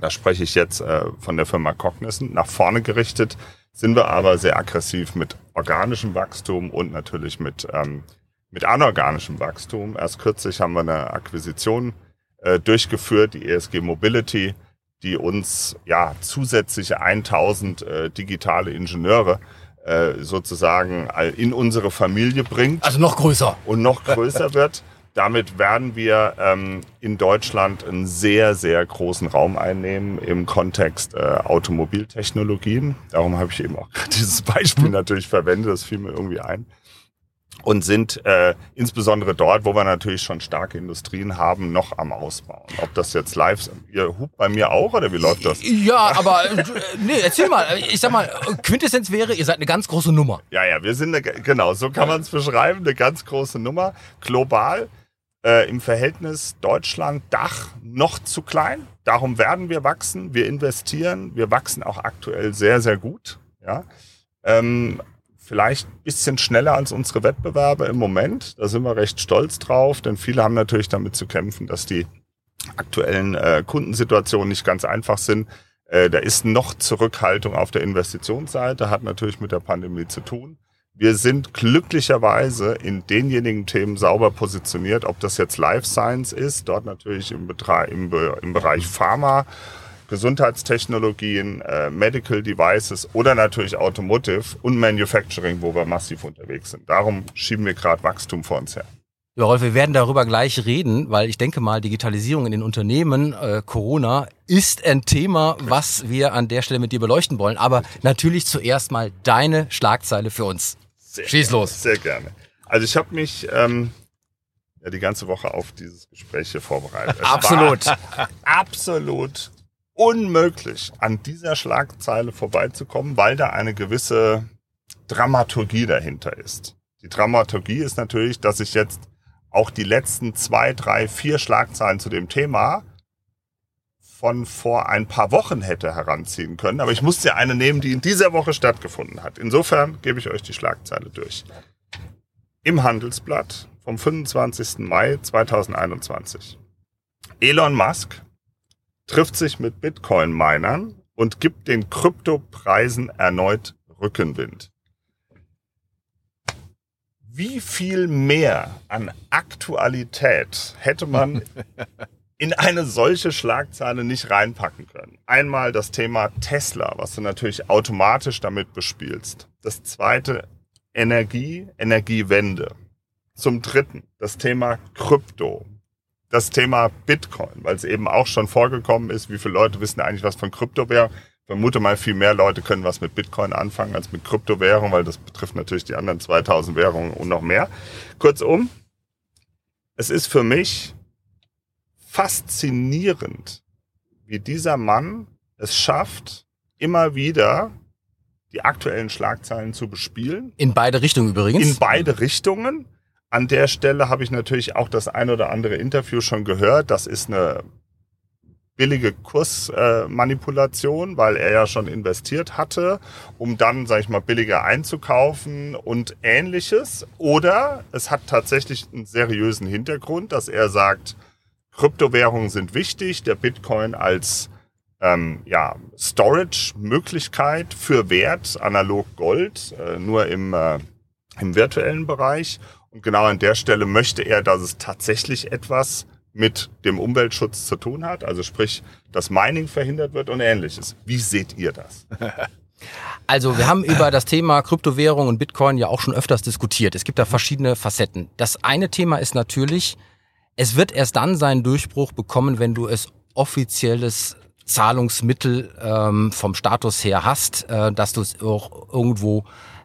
Da spreche ich jetzt äh, von der Firma Cognizant. Nach vorne gerichtet sind wir aber sehr aggressiv mit organischem Wachstum und natürlich mit, ähm, mit anorganischem Wachstum. Erst kürzlich haben wir eine Akquisition äh, durchgeführt, die ESG Mobility, die uns ja zusätzliche 1000 äh, digitale Ingenieure äh, sozusagen in unsere Familie bringt. Also noch größer. Und noch größer wird. Damit werden wir ähm, in Deutschland einen sehr, sehr großen Raum einnehmen im Kontext äh, Automobiltechnologien. Darum habe ich eben auch dieses Beispiel natürlich verwendet, das fiel mir irgendwie ein und sind äh, insbesondere dort, wo wir natürlich schon starke Industrien haben, noch am Ausbauen. Ob das jetzt live, ihr hupt bei mir auch oder wie läuft das? Ja, aber äh, nee, erzähl mal. Ich sag mal, Quintessenz wäre, ihr seid eine ganz große Nummer. Ja, ja, wir sind eine, genau, so kann man es beschreiben, eine ganz große Nummer. Global äh, im Verhältnis Deutschland, Dach noch zu klein. Darum werden wir wachsen. Wir investieren. Wir wachsen auch aktuell sehr, sehr gut. Ja. Ähm, vielleicht ein bisschen schneller als unsere Wettbewerber im Moment. Da sind wir recht stolz drauf, denn viele haben natürlich damit zu kämpfen, dass die aktuellen äh, Kundensituationen nicht ganz einfach sind. Äh, da ist noch Zurückhaltung auf der Investitionsseite, hat natürlich mit der Pandemie zu tun. wir sind glücklicherweise in denjenigen Themen sauber positioniert, ob das jetzt Life Science ist, dort natürlich im, Betre im, Be im Bereich Pharma, Gesundheitstechnologien, äh, Medical Devices oder natürlich Automotive und Manufacturing, wo wir massiv unterwegs sind. Darum schieben wir gerade Wachstum vor uns her. Ja, Rolf, wir werden darüber gleich reden, weil ich denke mal, Digitalisierung in den Unternehmen, äh, Corona, ist ein Thema, was wir an der Stelle mit dir beleuchten wollen. Aber natürlich zuerst mal deine Schlagzeile für uns. Sehr Schieß gerne, los. Sehr gerne. Also ich habe mich ähm, ja, die ganze Woche auf dieses Gespräch hier vorbereitet. Absolut. Absolut unmöglich, an dieser Schlagzeile vorbeizukommen, weil da eine gewisse Dramaturgie dahinter ist. Die Dramaturgie ist natürlich, dass ich jetzt auch die letzten zwei, drei, vier Schlagzeilen zu dem Thema von vor ein paar Wochen hätte heranziehen können. Aber ich musste eine nehmen, die in dieser Woche stattgefunden hat. Insofern gebe ich euch die Schlagzeile durch. Im Handelsblatt vom 25. Mai 2021. Elon Musk trifft sich mit Bitcoin-Minern und gibt den Kryptopreisen erneut Rückenwind. Wie viel mehr an Aktualität hätte man in eine solche Schlagzeile nicht reinpacken können? Einmal das Thema Tesla, was du natürlich automatisch damit bespielst. Das zweite Energie, Energiewende. Zum dritten das Thema Krypto, das Thema Bitcoin, weil es eben auch schon vorgekommen ist, wie viele Leute wissen eigentlich was von Kryptowährung. Ich vermute mal, viel mehr Leute können was mit Bitcoin anfangen als mit Kryptowährung, weil das betrifft natürlich die anderen 2000 Währungen und noch mehr. Kurzum, es ist für mich faszinierend, wie dieser Mann es schafft, immer wieder die aktuellen Schlagzeilen zu bespielen. In beide Richtungen übrigens. In beide Richtungen. An der Stelle habe ich natürlich auch das ein oder andere Interview schon gehört. Das ist eine billige Kursmanipulation, äh, weil er ja schon investiert hatte, um dann, sage ich mal, billiger einzukaufen und ähnliches. Oder es hat tatsächlich einen seriösen Hintergrund, dass er sagt, Kryptowährungen sind wichtig, der Bitcoin als ähm, ja, Storage-Möglichkeit für Wert, analog Gold, äh, nur im, äh, im virtuellen Bereich. Und genau an der Stelle möchte er, dass es tatsächlich etwas mit dem Umweltschutz zu tun hat, also sprich, dass Mining verhindert wird und ähnliches. Wie seht ihr das? Also wir haben über das Thema Kryptowährung und Bitcoin ja auch schon öfters diskutiert. Es gibt da verschiedene Facetten. Das eine Thema ist natürlich, es wird erst dann seinen Durchbruch bekommen, wenn du es offizielles Zahlungsmittel ähm, vom Status her hast, äh, dass du es auch irgendwo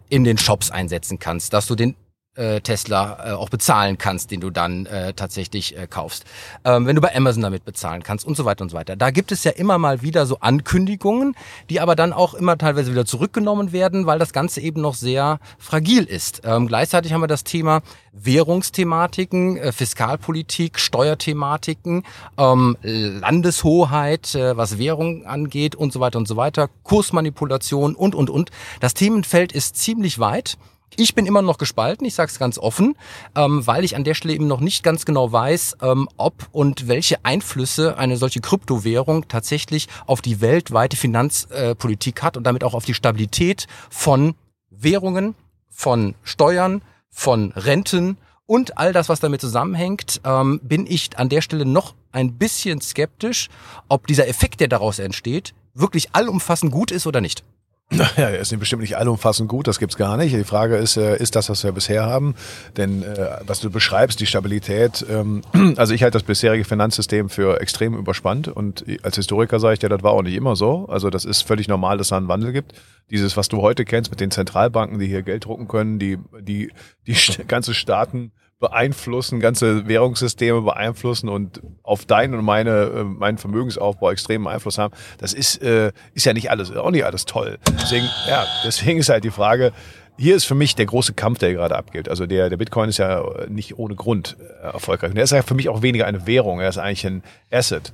in den Shops einsetzen kannst, dass du den äh, Tesla äh, auch bezahlen kannst, den du dann äh, tatsächlich äh, kaufst. Ähm, wenn du bei Amazon damit bezahlen kannst und so weiter und so weiter. Da gibt es ja immer mal wieder so Ankündigungen, die aber dann auch immer teilweise wieder zurückgenommen werden, weil das Ganze eben noch sehr fragil ist. Ähm, gleichzeitig haben wir das Thema Währungsthematiken, äh, Fiskalpolitik, Steuerthematiken, ähm, Landeshoheit, äh, was Währung angeht und so weiter und so weiter, Kursmanipulation und, und, und. Das Themenfeld ist ziemlich weit. Ich bin immer noch gespalten, ich sage es ganz offen, ähm, weil ich an der Stelle eben noch nicht ganz genau weiß, ähm, ob und welche Einflüsse eine solche Kryptowährung tatsächlich auf die weltweite Finanzpolitik äh, hat und damit auch auf die Stabilität von Währungen, von Steuern, von Renten und all das, was damit zusammenhängt, ähm, bin ich an der Stelle noch ein bisschen skeptisch, ob dieser Effekt, der daraus entsteht, wirklich allumfassend gut ist oder nicht. Naja, er ist bestimmt nicht allumfassend gut, das gibt's gar nicht. Die Frage ist, äh, ist das, was wir bisher haben? Denn äh, was du beschreibst, die Stabilität, ähm, also ich halte das bisherige Finanzsystem für extrem überspannt und als Historiker sage ich dir, das war auch nicht immer so. Also das ist völlig normal, dass es einen Wandel gibt. Dieses, was du heute kennst mit den Zentralbanken, die hier Geld drucken können, die, die, die ganze Staaten beeinflussen, ganze Währungssysteme beeinflussen und auf deinen und meine, äh, meinen Vermögensaufbau extremen Einfluss haben. Das ist, äh, ist ja nicht alles, auch nicht alles toll. Deswegen, ja, deswegen ist halt die Frage, hier ist für mich der große Kampf, der gerade abgeht. Also der, der Bitcoin ist ja nicht ohne Grund äh, erfolgreich. Und er ist ja für mich auch weniger eine Währung, er ist eigentlich ein Asset.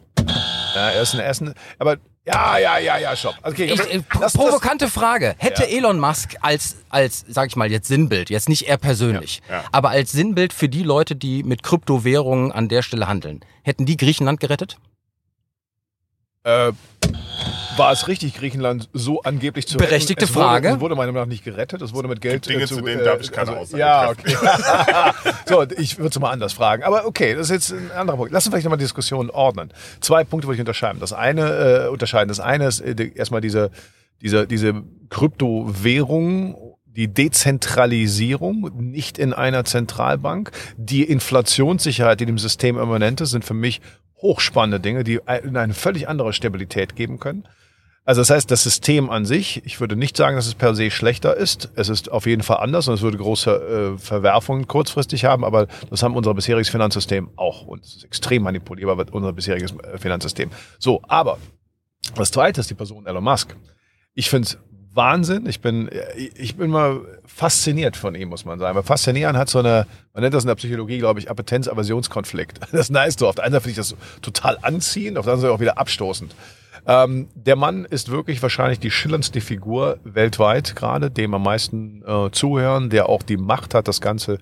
Ja, er ist ein Asset, aber ja, ja, ja, ja, stopp. Okay, ich, äh, das, provokante das, Frage. Hätte ja. Elon Musk als, als, sag ich mal, jetzt Sinnbild, jetzt nicht er persönlich, ja, ja. aber als Sinnbild für die Leute, die mit Kryptowährungen an der Stelle handeln, hätten die Griechenland gerettet? Äh, war es richtig, Griechenland so angeblich zu Berechtigte retten? Es wurde, Frage. Es wurde meiner Meinung nach nicht gerettet, es wurde mit Geld Dinge, äh, zu denen darf ich keine Aussage Ja, okay. so, ich würde es mal anders fragen. Aber okay, das ist jetzt ein anderer Punkt. Lass uns vielleicht nochmal die Diskussion ordnen. Zwei Punkte würde ich unterscheiden. Das eine äh, unterscheiden. Das eine ist äh, die- erstmal diese, diese, diese Kryptowährung, die Dezentralisierung, nicht in einer Zentralbank, die Inflationssicherheit, die dem System immanent ist, sind für mich hochspannende Dinge, die in eine völlig andere Stabilität geben können. Also das heißt, das System an sich, ich würde nicht sagen, dass es per se schlechter ist. Es ist auf jeden Fall anders und es würde große äh, Verwerfungen kurzfristig haben, aber das haben unser bisheriges Finanzsystem auch. Und es ist extrem manipulierbar, wird unser bisheriges äh, Finanzsystem. So, aber das zweite ist die Person Elon Musk. Ich finde es Wahnsinn. Ich bin, ich bin mal fasziniert von ihm, muss man sagen. Weil faszinieren hat so eine, man nennt das in der Psychologie, glaube ich, Appetenz-Aversionskonflikt. Das ist nice so. Auf der einen Seite finde ich das total anziehend, auf der anderen Seite auch wieder abstoßend. Ähm, der Mann ist wirklich wahrscheinlich die schillerndste Figur weltweit gerade, dem am meisten äh, zuhören, der auch die Macht hat, das Ganze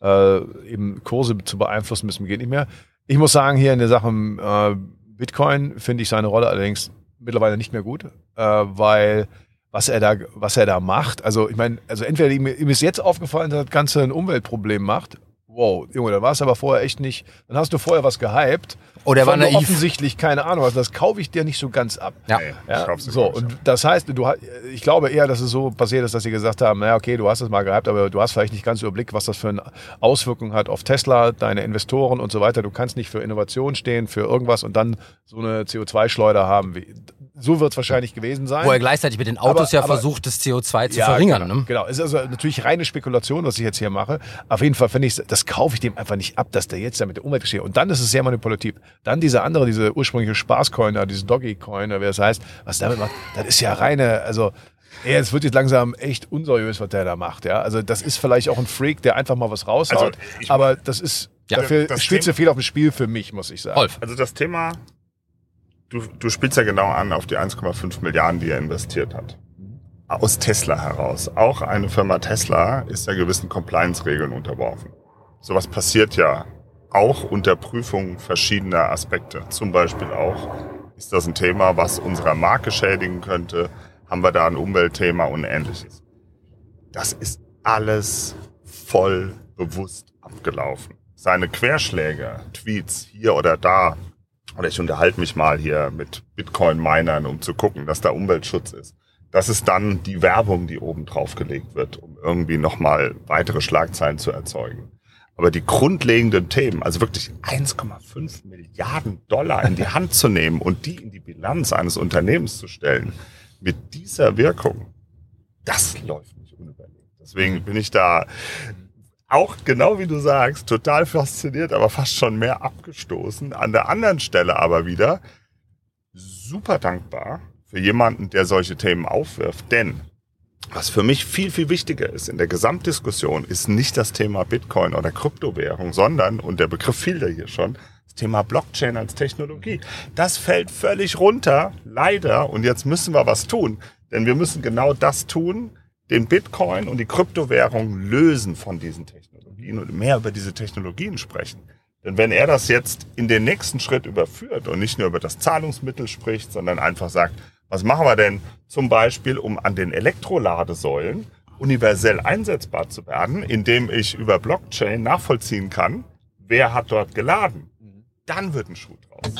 äh, eben Kurse zu beeinflussen, müssen geht nicht mehr. Ich muss sagen, hier in der Sache äh, Bitcoin finde ich seine Rolle allerdings mittlerweile nicht mehr gut, äh, weil was er da, was er da macht. Also ich meine, also entweder ihm, ihm ist jetzt aufgefallen, dass das Ganze ein Umweltproblem macht. Wow, Junge, da war es aber vorher echt nicht. Dann hast du vorher was gehypt. Oder er war naiv. offensichtlich keine Ahnung. Also das kaufe ich dir nicht so ganz ab. Ja. Ich Ja, dir, so, ich, und das heißt, du, ich glaube eher, dass es so passiert ist, dass sie gesagt haben, naja, okay, du hast es mal gehabt, aber du hast vielleicht nicht ganz Überblick, was das für eine Auswirkung hat auf Tesla, deine Investoren und so weiter. Du kannst nicht für Innovation stehen, für irgendwas und dann so eine CO2-Schleuder haben. Wie, so wird es wahrscheinlich gewesen sein. Wo er gleichzeitig mit den Autos Aber- ja aber- versucht, das CO2 zu Ja, verringern. Genau, Ne? genau. Es ist also natürlich reine Spekulation, was ich jetzt hier mache. Auf jeden Fall finde ich, das kaufe ich dem einfach nicht ab, dass der jetzt da mit der Umwelt steht. Und dann ist es sehr manipulativ. Dann diese andere, diese ursprüngliche Spaßcoin, da, diese Doggy-Coin, oder wie das heißt, was damit macht, das ist ja reine, also ey, es wird jetzt langsam echt unseriös, was der da macht. Ja, also das ist vielleicht auch ein Freak, der einfach mal was raushaut. Also, aber das ist Ja, dafür das spielt zu viel auf dem Spiel für mich, muss ich sagen. Rolf. Also das Thema, du, du spielst ja genau an auf die 1,5 Milliarden, die er investiert hat. Aus Tesla heraus. Auch eine Firma Tesla ist ja gewissen Compliance-Regeln unterworfen. Sowas passiert ja auch unter Prüfung verschiedener Aspekte. Zum Beispiel auch, ist das ein Thema, was unserer Marke schädigen könnte? Haben wir da ein Umweltthema und ähnliches? Das ist alles voll bewusst abgelaufen. Seine Querschläge, Tweets hier oder da, oder ich unterhalte mich mal hier mit Bitcoin-Minern, um zu gucken, dass da Umweltschutz ist. Das ist dann die Werbung, die oben drauf gelegt wird, um irgendwie nochmal weitere Schlagzeilen zu erzeugen. Aber die grundlegenden Themen, also wirklich 1,5 Milliarden Dollar in die Hand zu nehmen und die in die Bilanz eines Unternehmens zu stellen, mit dieser Wirkung, das läuft nicht unüberlegt. Deswegen bin ich da auch genau wie du sagst, total fasziniert, aber fast schon mehr abgestoßen. An der anderen Stelle aber wieder super dankbar für jemanden, der solche Themen aufwirft. Denn was für mich viel, viel wichtiger ist in der Gesamtdiskussion, ist nicht das Thema Bitcoin oder Kryptowährung, sondern, und der Begriff fiel ja hier schon, das Thema Blockchain als Technologie. Das fällt völlig runter, leider. Und jetzt müssen wir was tun. Denn wir müssen genau das tun, den Bitcoin und die Kryptowährung lösen von diesen Technologien und mehr über diese Technologien sprechen. Denn wenn er das jetzt in den nächsten Schritt überführt und nicht nur über das Zahlungsmittel spricht, sondern einfach sagt, was machen wir denn zum Beispiel, um an den Elektroladesäulen universell einsetzbar zu werden, indem ich über Blockchain nachvollziehen kann, wer hat dort geladen, dann wird ein Schuh draus.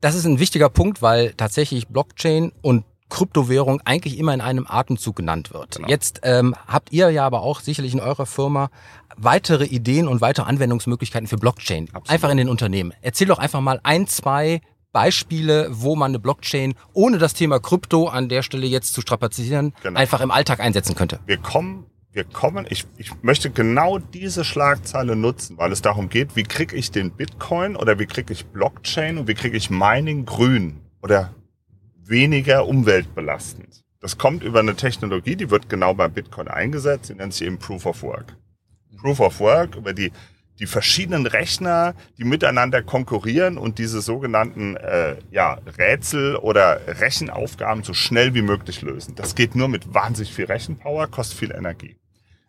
Das ist ein wichtiger Punkt, weil tatsächlich Blockchain und Kryptowährung eigentlich immer in einem Atemzug genannt wird. Genau. Jetzt ähm, habt ihr ja aber auch sicherlich in eurer Firma weitere Ideen und weitere Anwendungsmöglichkeiten für Blockchain. Absolut. Einfach in den Unternehmen. Erzähl doch einfach mal ein, zwei Beispiele, wo man eine Blockchain ohne das Thema Krypto an der Stelle jetzt zu strapazieren, Genau. einfach im Alltag einsetzen könnte. wir kommen, wir kommen, ich, ich möchte genau diese Schlagzeile nutzen, weil es darum geht, wie kriege ich den Bitcoin oder wie kriege ich Blockchain und wie kriege ich Mining grün oder weniger umweltbelastend. Das kommt über eine Technologie, die wird genau beim Bitcoin eingesetzt, die nennt sich eben Proof of Work. Proof of Work über die, die verschiedenen Rechner, die miteinander konkurrieren und diese sogenannten äh, ja, Rätsel oder Rechenaufgaben so schnell wie möglich lösen. Das geht nur mit wahnsinnig viel Rechenpower, kostet viel Energie.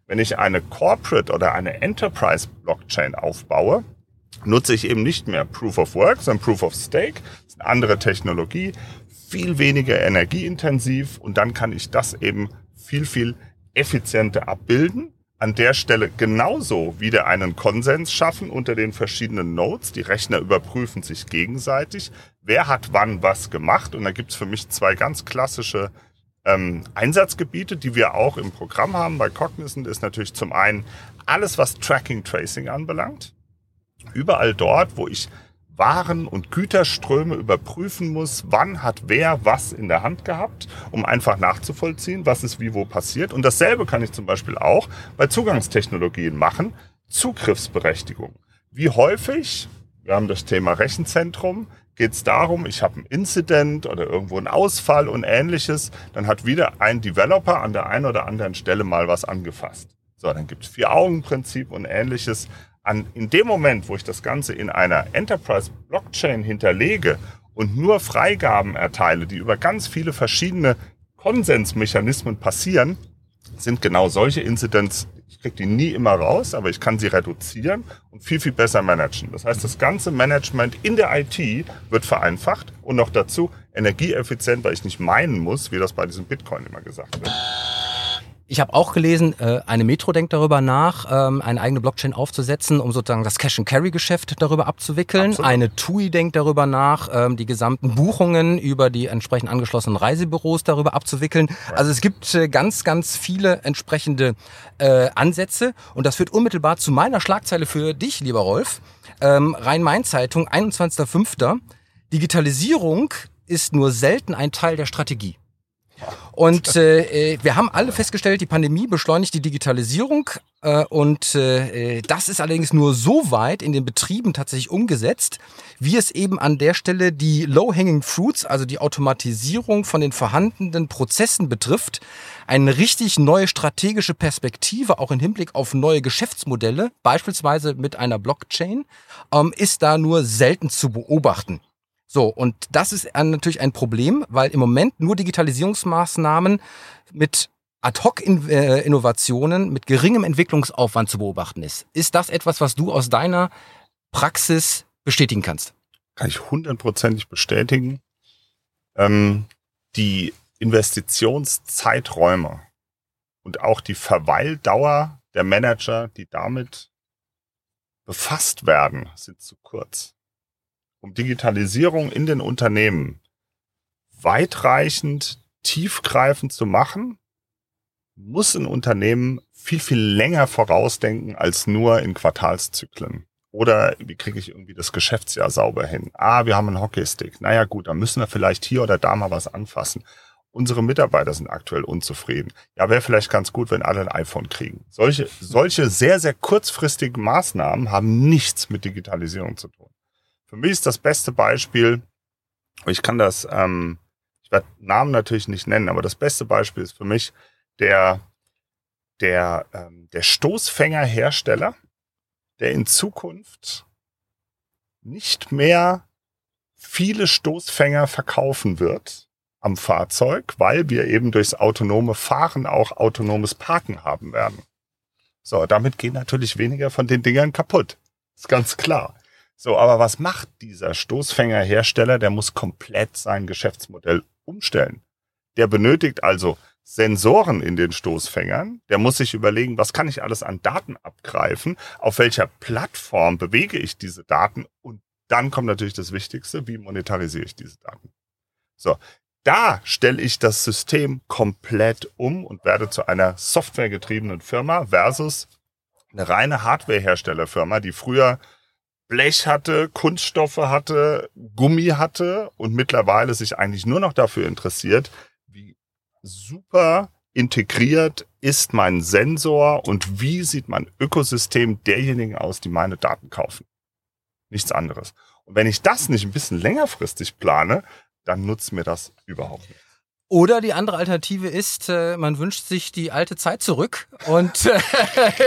Wenn ich eine Corporate oder eine Enterprise Blockchain aufbaue, nutze ich eben nicht mehr Proof of Work, sondern Proof of Stake. Das ist eine andere Technologie, viel weniger energieintensiv und dann kann ich das eben viel, viel effizienter abbilden. An der Stelle genauso wieder einen Konsens schaffen unter den verschiedenen Nodes. Die Rechner überprüfen sich gegenseitig. Wer hat wann was gemacht? Und da gibt's für mich zwei ganz klassische ähm, Einsatzgebiete, die wir auch im Programm haben bei Cognizant, ist natürlich zum einen alles, was Tracking Tracing anbelangt. Überall dort, wo ich waren- und Güterströme überprüfen muss, wann hat wer was in der Hand gehabt, um einfach nachzuvollziehen, was ist wie wo passiert. Und dasselbe kann ich zum Beispiel auch bei Zugangstechnologien machen. Zugriffsberechtigung. Wie häufig, wir haben das Thema Rechenzentrum, geht es darum, ich habe ein Incident oder irgendwo einen Ausfall und ähnliches, dann hat wieder ein Developer an der einen oder anderen Stelle mal was angefasst. So, dann gibt es Vier-Augen-Prinzip und ähnliches. An, in dem Moment, wo ich das Ganze in einer Enterprise-Blockchain hinterlege und nur Freigaben erteile, die über ganz viele verschiedene Konsensmechanismen passieren, sind genau solche Incidents, ich kriege die nie immer raus, aber ich kann sie reduzieren und viel, viel besser managen. Das heißt, das ganze Management in der IT wird vereinfacht und noch dazu energieeffizient, weil ich nicht meinen muss, wie das bei diesem Bitcoin immer gesagt wird. Ich habe auch gelesen, äh, eine Metro denkt darüber nach, ähm, eine eigene Blockchain aufzusetzen, um sozusagen das Cash-and-Carry-Geschäft darüber abzuwickeln. Absolut. Eine TUI denkt darüber nach, ähm, die gesamten Buchungen über die entsprechend angeschlossenen Reisebüros darüber abzuwickeln. Also es gibt äh, ganz, ganz viele entsprechende äh, Ansätze und das führt unmittelbar zu meiner Schlagzeile für dich, lieber Rolf. Ähm, Rhein-Main-Zeitung, 21.05. Digitalisierung ist nur selten ein Teil der Strategie. Und äh, äh, wir haben alle festgestellt, die Pandemie beschleunigt die Digitalisierung äh, und äh, das ist allerdings nur so weit in den Betrieben tatsächlich umgesetzt, wie es eben an der Stelle die Low-Hanging Fruits, also die Automatisierung von den vorhandenen Prozessen betrifft. Eine richtig neue strategische Perspektive, auch im Hinblick auf neue Geschäftsmodelle, beispielsweise mit einer Blockchain, ähm, ist da nur selten zu beobachten. So, und das ist natürlich ein Problem, weil im Moment nur Digitalisierungsmaßnahmen mit Ad-Hoc-Innovationen mit geringem Entwicklungsaufwand zu beobachten ist. Ist das etwas, was du aus deiner Praxis bestätigen kannst? kann ich hundertprozentig bestätigen. Ähm, die Investitionszeiträume und auch die Verweildauer der Manager, die damit befasst werden, sind zu kurz. Um Digitalisierung in den Unternehmen weitreichend, tiefgreifend zu machen, muss ein Unternehmen viel, viel länger vorausdenken als nur in Quartalszyklen. Oder wie kriege ich irgendwie das Geschäftsjahr sauber hin? Ah, wir haben einen Hockeystick. Naja gut, dann müssen wir vielleicht hier oder da mal was anfassen. Unsere Mitarbeiter sind aktuell unzufrieden. Ja, wäre vielleicht ganz gut, wenn alle ein iPhone kriegen. Solche, solche sehr, sehr kurzfristigen Maßnahmen haben nichts mit Digitalisierung zu tun. Für mich ist das beste Beispiel, ich kann das, ähm, ich werde Namen natürlich nicht nennen, aber das beste Beispiel ist für mich der, der, ähm, der Stoßfängerhersteller, der in Zukunft nicht mehr viele Stoßfänger verkaufen wird am Fahrzeug, weil wir eben durchs autonome Fahren auch autonomes Parken haben werden. So, damit gehen natürlich weniger von den Dingern kaputt. Ist ganz klar. So, aber was macht dieser Stoßfängerhersteller? Der muss komplett sein Geschäftsmodell umstellen. Der benötigt also Sensoren in den Stoßfängern. Der muss sich überlegen, was kann ich alles an Daten abgreifen? Auf welcher Plattform bewege ich diese Daten? Und dann kommt natürlich das Wichtigste, wie monetarisiere ich diese Daten? So, da stelle ich das System komplett um und werde zu einer softwaregetriebenen Firma versus eine reine Hardwareherstellerfirma, die früher Blech hatte, Kunststoffe hatte, Gummi hatte und mittlerweile sich eigentlich nur noch dafür interessiert, wie super integriert ist mein Sensor und wie sieht mein Ökosystem derjenigen aus, die meine Daten kaufen. Nichts anderes. Und wenn ich das nicht ein bisschen längerfristig plane, dann nutzt mir das überhaupt nicht. Oder die andere Alternative ist, äh, man wünscht sich die alte Zeit zurück. Und äh,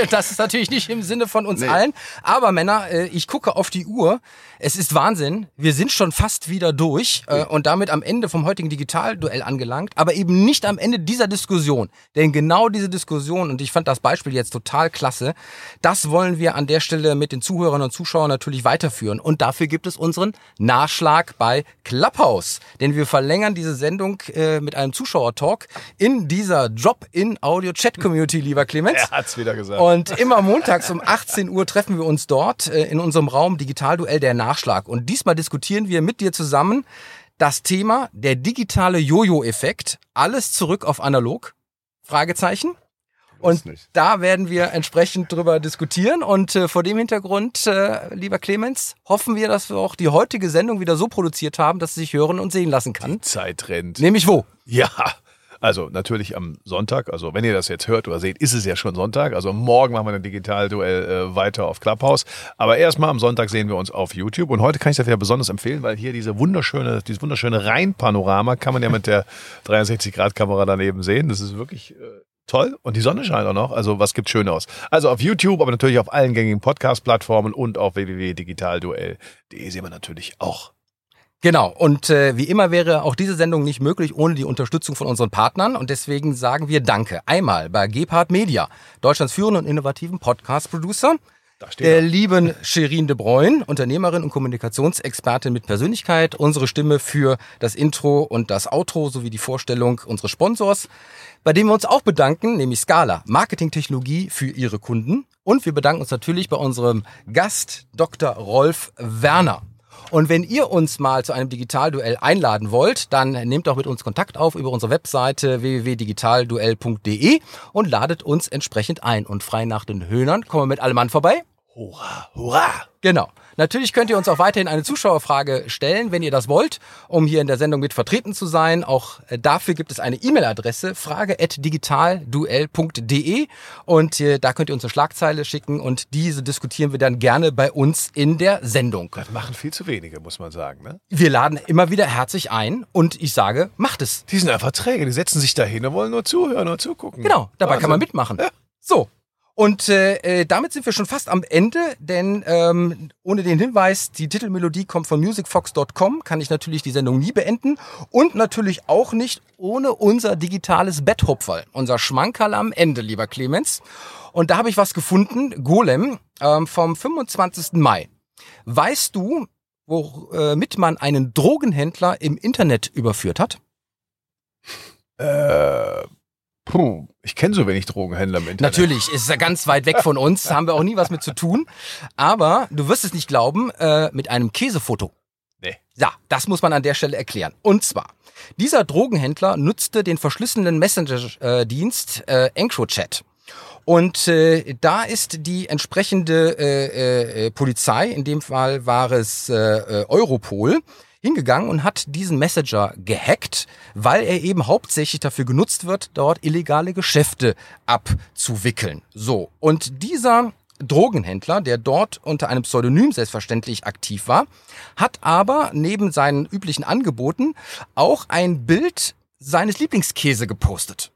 das ist natürlich nicht im Sinne von uns Nee. allen. Aber Männer, äh, ich gucke auf die Uhr. Es ist Wahnsinn. Wir sind schon fast wieder durch und damit am Ende vom heutigen Digitalduell angelangt. Aber eben nicht am Ende dieser Diskussion. Denn genau diese Diskussion, und ich fand das Beispiel jetzt total klasse, das wollen wir an der Stelle mit den Zuhörern und Zuschauern natürlich weiterführen. Und dafür gibt es unseren Nachschlag bei Clubhouse. Denn wir verlängern diese Sendung mit einem Zuschauertalk in dieser Drop-in-Audio-Chat-Community, lieber Clemens. Er hat's wieder gesagt. Und immer montags um 18 Uhr treffen wir uns dort äh, in unserem Raum Digitalduell der Nachschlag. Und diesmal diskutieren wir mit dir zusammen das Thema der digitale Jojo-Effekt. Alles zurück auf analog? Fragezeichen. Und da werden wir entsprechend drüber diskutieren. Und äh, vor dem Hintergrund, äh, lieber Clemens, hoffen wir, dass wir auch die heutige Sendung wieder so produziert haben, dass sie sich hören und sehen lassen kann. Zeit rennt. Nämlich wo? Ja, also natürlich am Sonntag. Also wenn ihr das jetzt hört oder seht, ist es ja schon Sonntag. Also morgen machen wir ein Digitalduell äh, weiter auf Clubhouse. Aber erstmal am Sonntag sehen wir uns auf YouTube. Und heute kann ich das ja besonders empfehlen, weil hier diese wunderschöne, dieses wunderschöne Rheinpanorama kann man ja mit der 360-Grad-Kamera daneben sehen. Das ist wirklich äh, toll. Und die Sonne scheint auch noch. Also was gibt's Schöneres? Also auf YouTube, aber natürlich auf allen gängigen Podcast-Plattformen und auf www.digitalduell.de sehen wir natürlich auch. Genau. Und äh, wie immer wäre auch diese Sendung nicht möglich ohne die Unterstützung von unseren Partnern. Und deswegen sagen wir Danke. Einmal bei Gebhard Media, Deutschlands führenden und innovativen Podcast-Producer. Da steht Der er. lieben Sherin de Bruyne, Unternehmerin und Kommunikationsexpertin mit Persönlichkeit, unsere Stimme für das Intro und das Outro sowie die Vorstellung unseres Sponsors, bei dem wir uns auch bedanken, nämlich Scala, Marketingtechnologie für ihre Kunden. Und wir bedanken uns natürlich bei unserem Gast Dr. Rolf Werner. Und wenn ihr uns mal zu einem Digitalduell einladen wollt, dann nehmt doch mit uns Kontakt auf über unsere Webseite www.digitalduell.de und ladet uns entsprechend ein. Und frei nach den Höhnern kommen wir mit allem Mann vorbei. Hurra, hurra! Genau. Natürlich könnt ihr uns auch weiterhin eine Zuschauerfrage stellen, wenn ihr das wollt, um hier in der Sendung mit vertreten zu sein. Auch äh, dafür gibt es eine E-Mail-Adresse, frage.digitalduell.de und äh, da könnt ihr uns eine Schlagzeile schicken und diese diskutieren wir dann gerne bei uns in der Sendung. Das machen viel zu wenige, muss man sagen. Ne? Wir laden immer wieder herzlich ein und ich sage, macht es. Die sind einfach träge, die setzen sich da hin und wollen nur zuhören und zugucken. Genau, dabei Wahnsinn. kann man mitmachen. Ja. So. Und äh, äh, damit sind wir schon fast am Ende, denn ähm, ohne den Hinweis, die Titelmelodie kommt von musicfox.com, kann ich natürlich die Sendung nie beenden und natürlich auch nicht ohne unser digitales Betthupferl, unser Schmankerl am Ende, lieber Clemens. Und da habe ich was gefunden, Golem, ähm, vom 25. Mai. Weißt du, womit man einen Drogenhändler im Internet überführt hat? Äh, puh, ich kenne so wenig Drogenhändler im Internet. Natürlich, ist ja ganz weit weg von uns, haben wir auch nie was mit zu tun. Aber du wirst es nicht glauben, äh, mit einem Käsefoto. Nee. Ja, das muss man an der Stelle erklären. Und zwar, dieser Drogenhändler nutzte den verschlüsselnden Messenger-Dienst äh, EncroChat. Und äh, da ist die entsprechende äh, äh, Polizei, in dem Fall war es äh, äh, Europol, hingegangen und hat diesen Messenger gehackt, weil er eben hauptsächlich dafür genutzt wird, dort illegale Geschäfte abzuwickeln. So, und dieser Drogenhändler, der dort unter einem Pseudonym selbstverständlich aktiv war, hat aber neben seinen üblichen Angeboten auch ein Bild seines Lieblingskäse gepostet.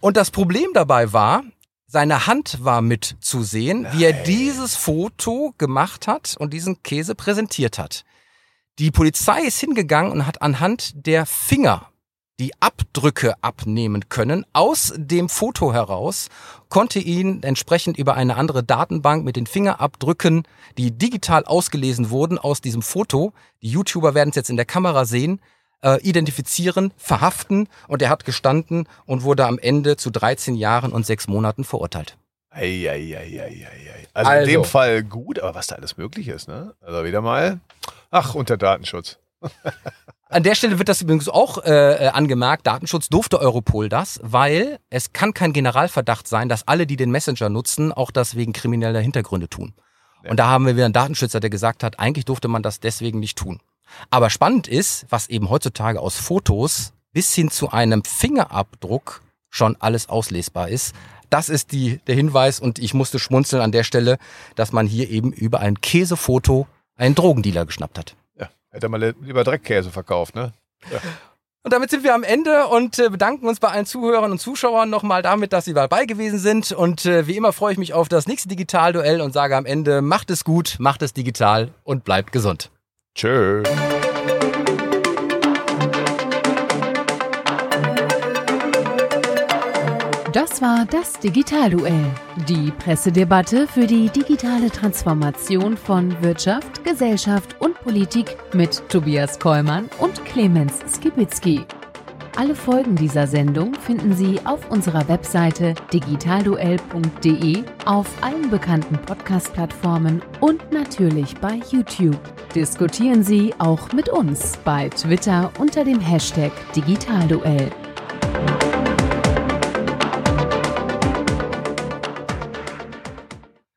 Und das Problem dabei war, seine Hand war mit zu sehen, wie er dieses Foto gemacht hat und diesen Käse präsentiert hat. Die Polizei ist hingegangen und hat anhand der Finger die Abdrücke abnehmen können. Aus dem Foto heraus konnte ihn entsprechend über eine andere Datenbank mit den Fingerabdrücken, die digital ausgelesen wurden aus diesem Foto, die YouTuber werden es jetzt in der Kamera sehen, äh, identifizieren, verhaften und er hat gestanden und wurde am Ende zu 13 Jahren und 6 Monaten verurteilt. Ei, ei, ei, ei, ei, ei. Also, Also. in dem Fall gut, aber was da alles möglich ist, ne? Also wieder mal, ach, unter Datenschutz. An der Stelle wird das übrigens auch äh, äh, angemerkt, Datenschutz durfte Europol das, weil es kann kein Generalverdacht sein, dass alle, die den Messenger nutzen, auch das wegen krimineller Hintergründe tun. Und da haben wir wieder einen Datenschützer, der gesagt hat, eigentlich durfte man das deswegen nicht tun. Aber spannend ist, was eben heutzutage aus Fotos bis hin zu einem Fingerabdruck schon alles auslesbar ist. Das ist die, der Hinweis und ich musste schmunzeln an der Stelle, dass man hier eben über ein Käsefoto einen Drogendealer geschnappt hat. Ja, hätte er mal lieber Dreckkäse verkauft, ne? Und damit sind wir am Ende und äh, bedanken uns bei allen Zuhörern und Zuschauern nochmal damit, dass sie dabei gewesen sind. Und äh, wie immer freue ich mich auf das nächste Digitalduell und sage am Ende, macht es gut, macht es digital und bleibt gesund. Tschö. Das war das Digitalduell, die Pressedebatte für die digitale Transformation von Wirtschaft, Gesellschaft und Politik mit Tobias Kollmann und Clemens Skibitzky. Alle Folgen dieser Sendung finden Sie auf unserer Webseite digitalduell.de, auf allen bekannten Podcast-Plattformen und natürlich bei YouTube. Diskutieren Sie auch mit uns bei Twitter unter dem Hashtag Digitalduell.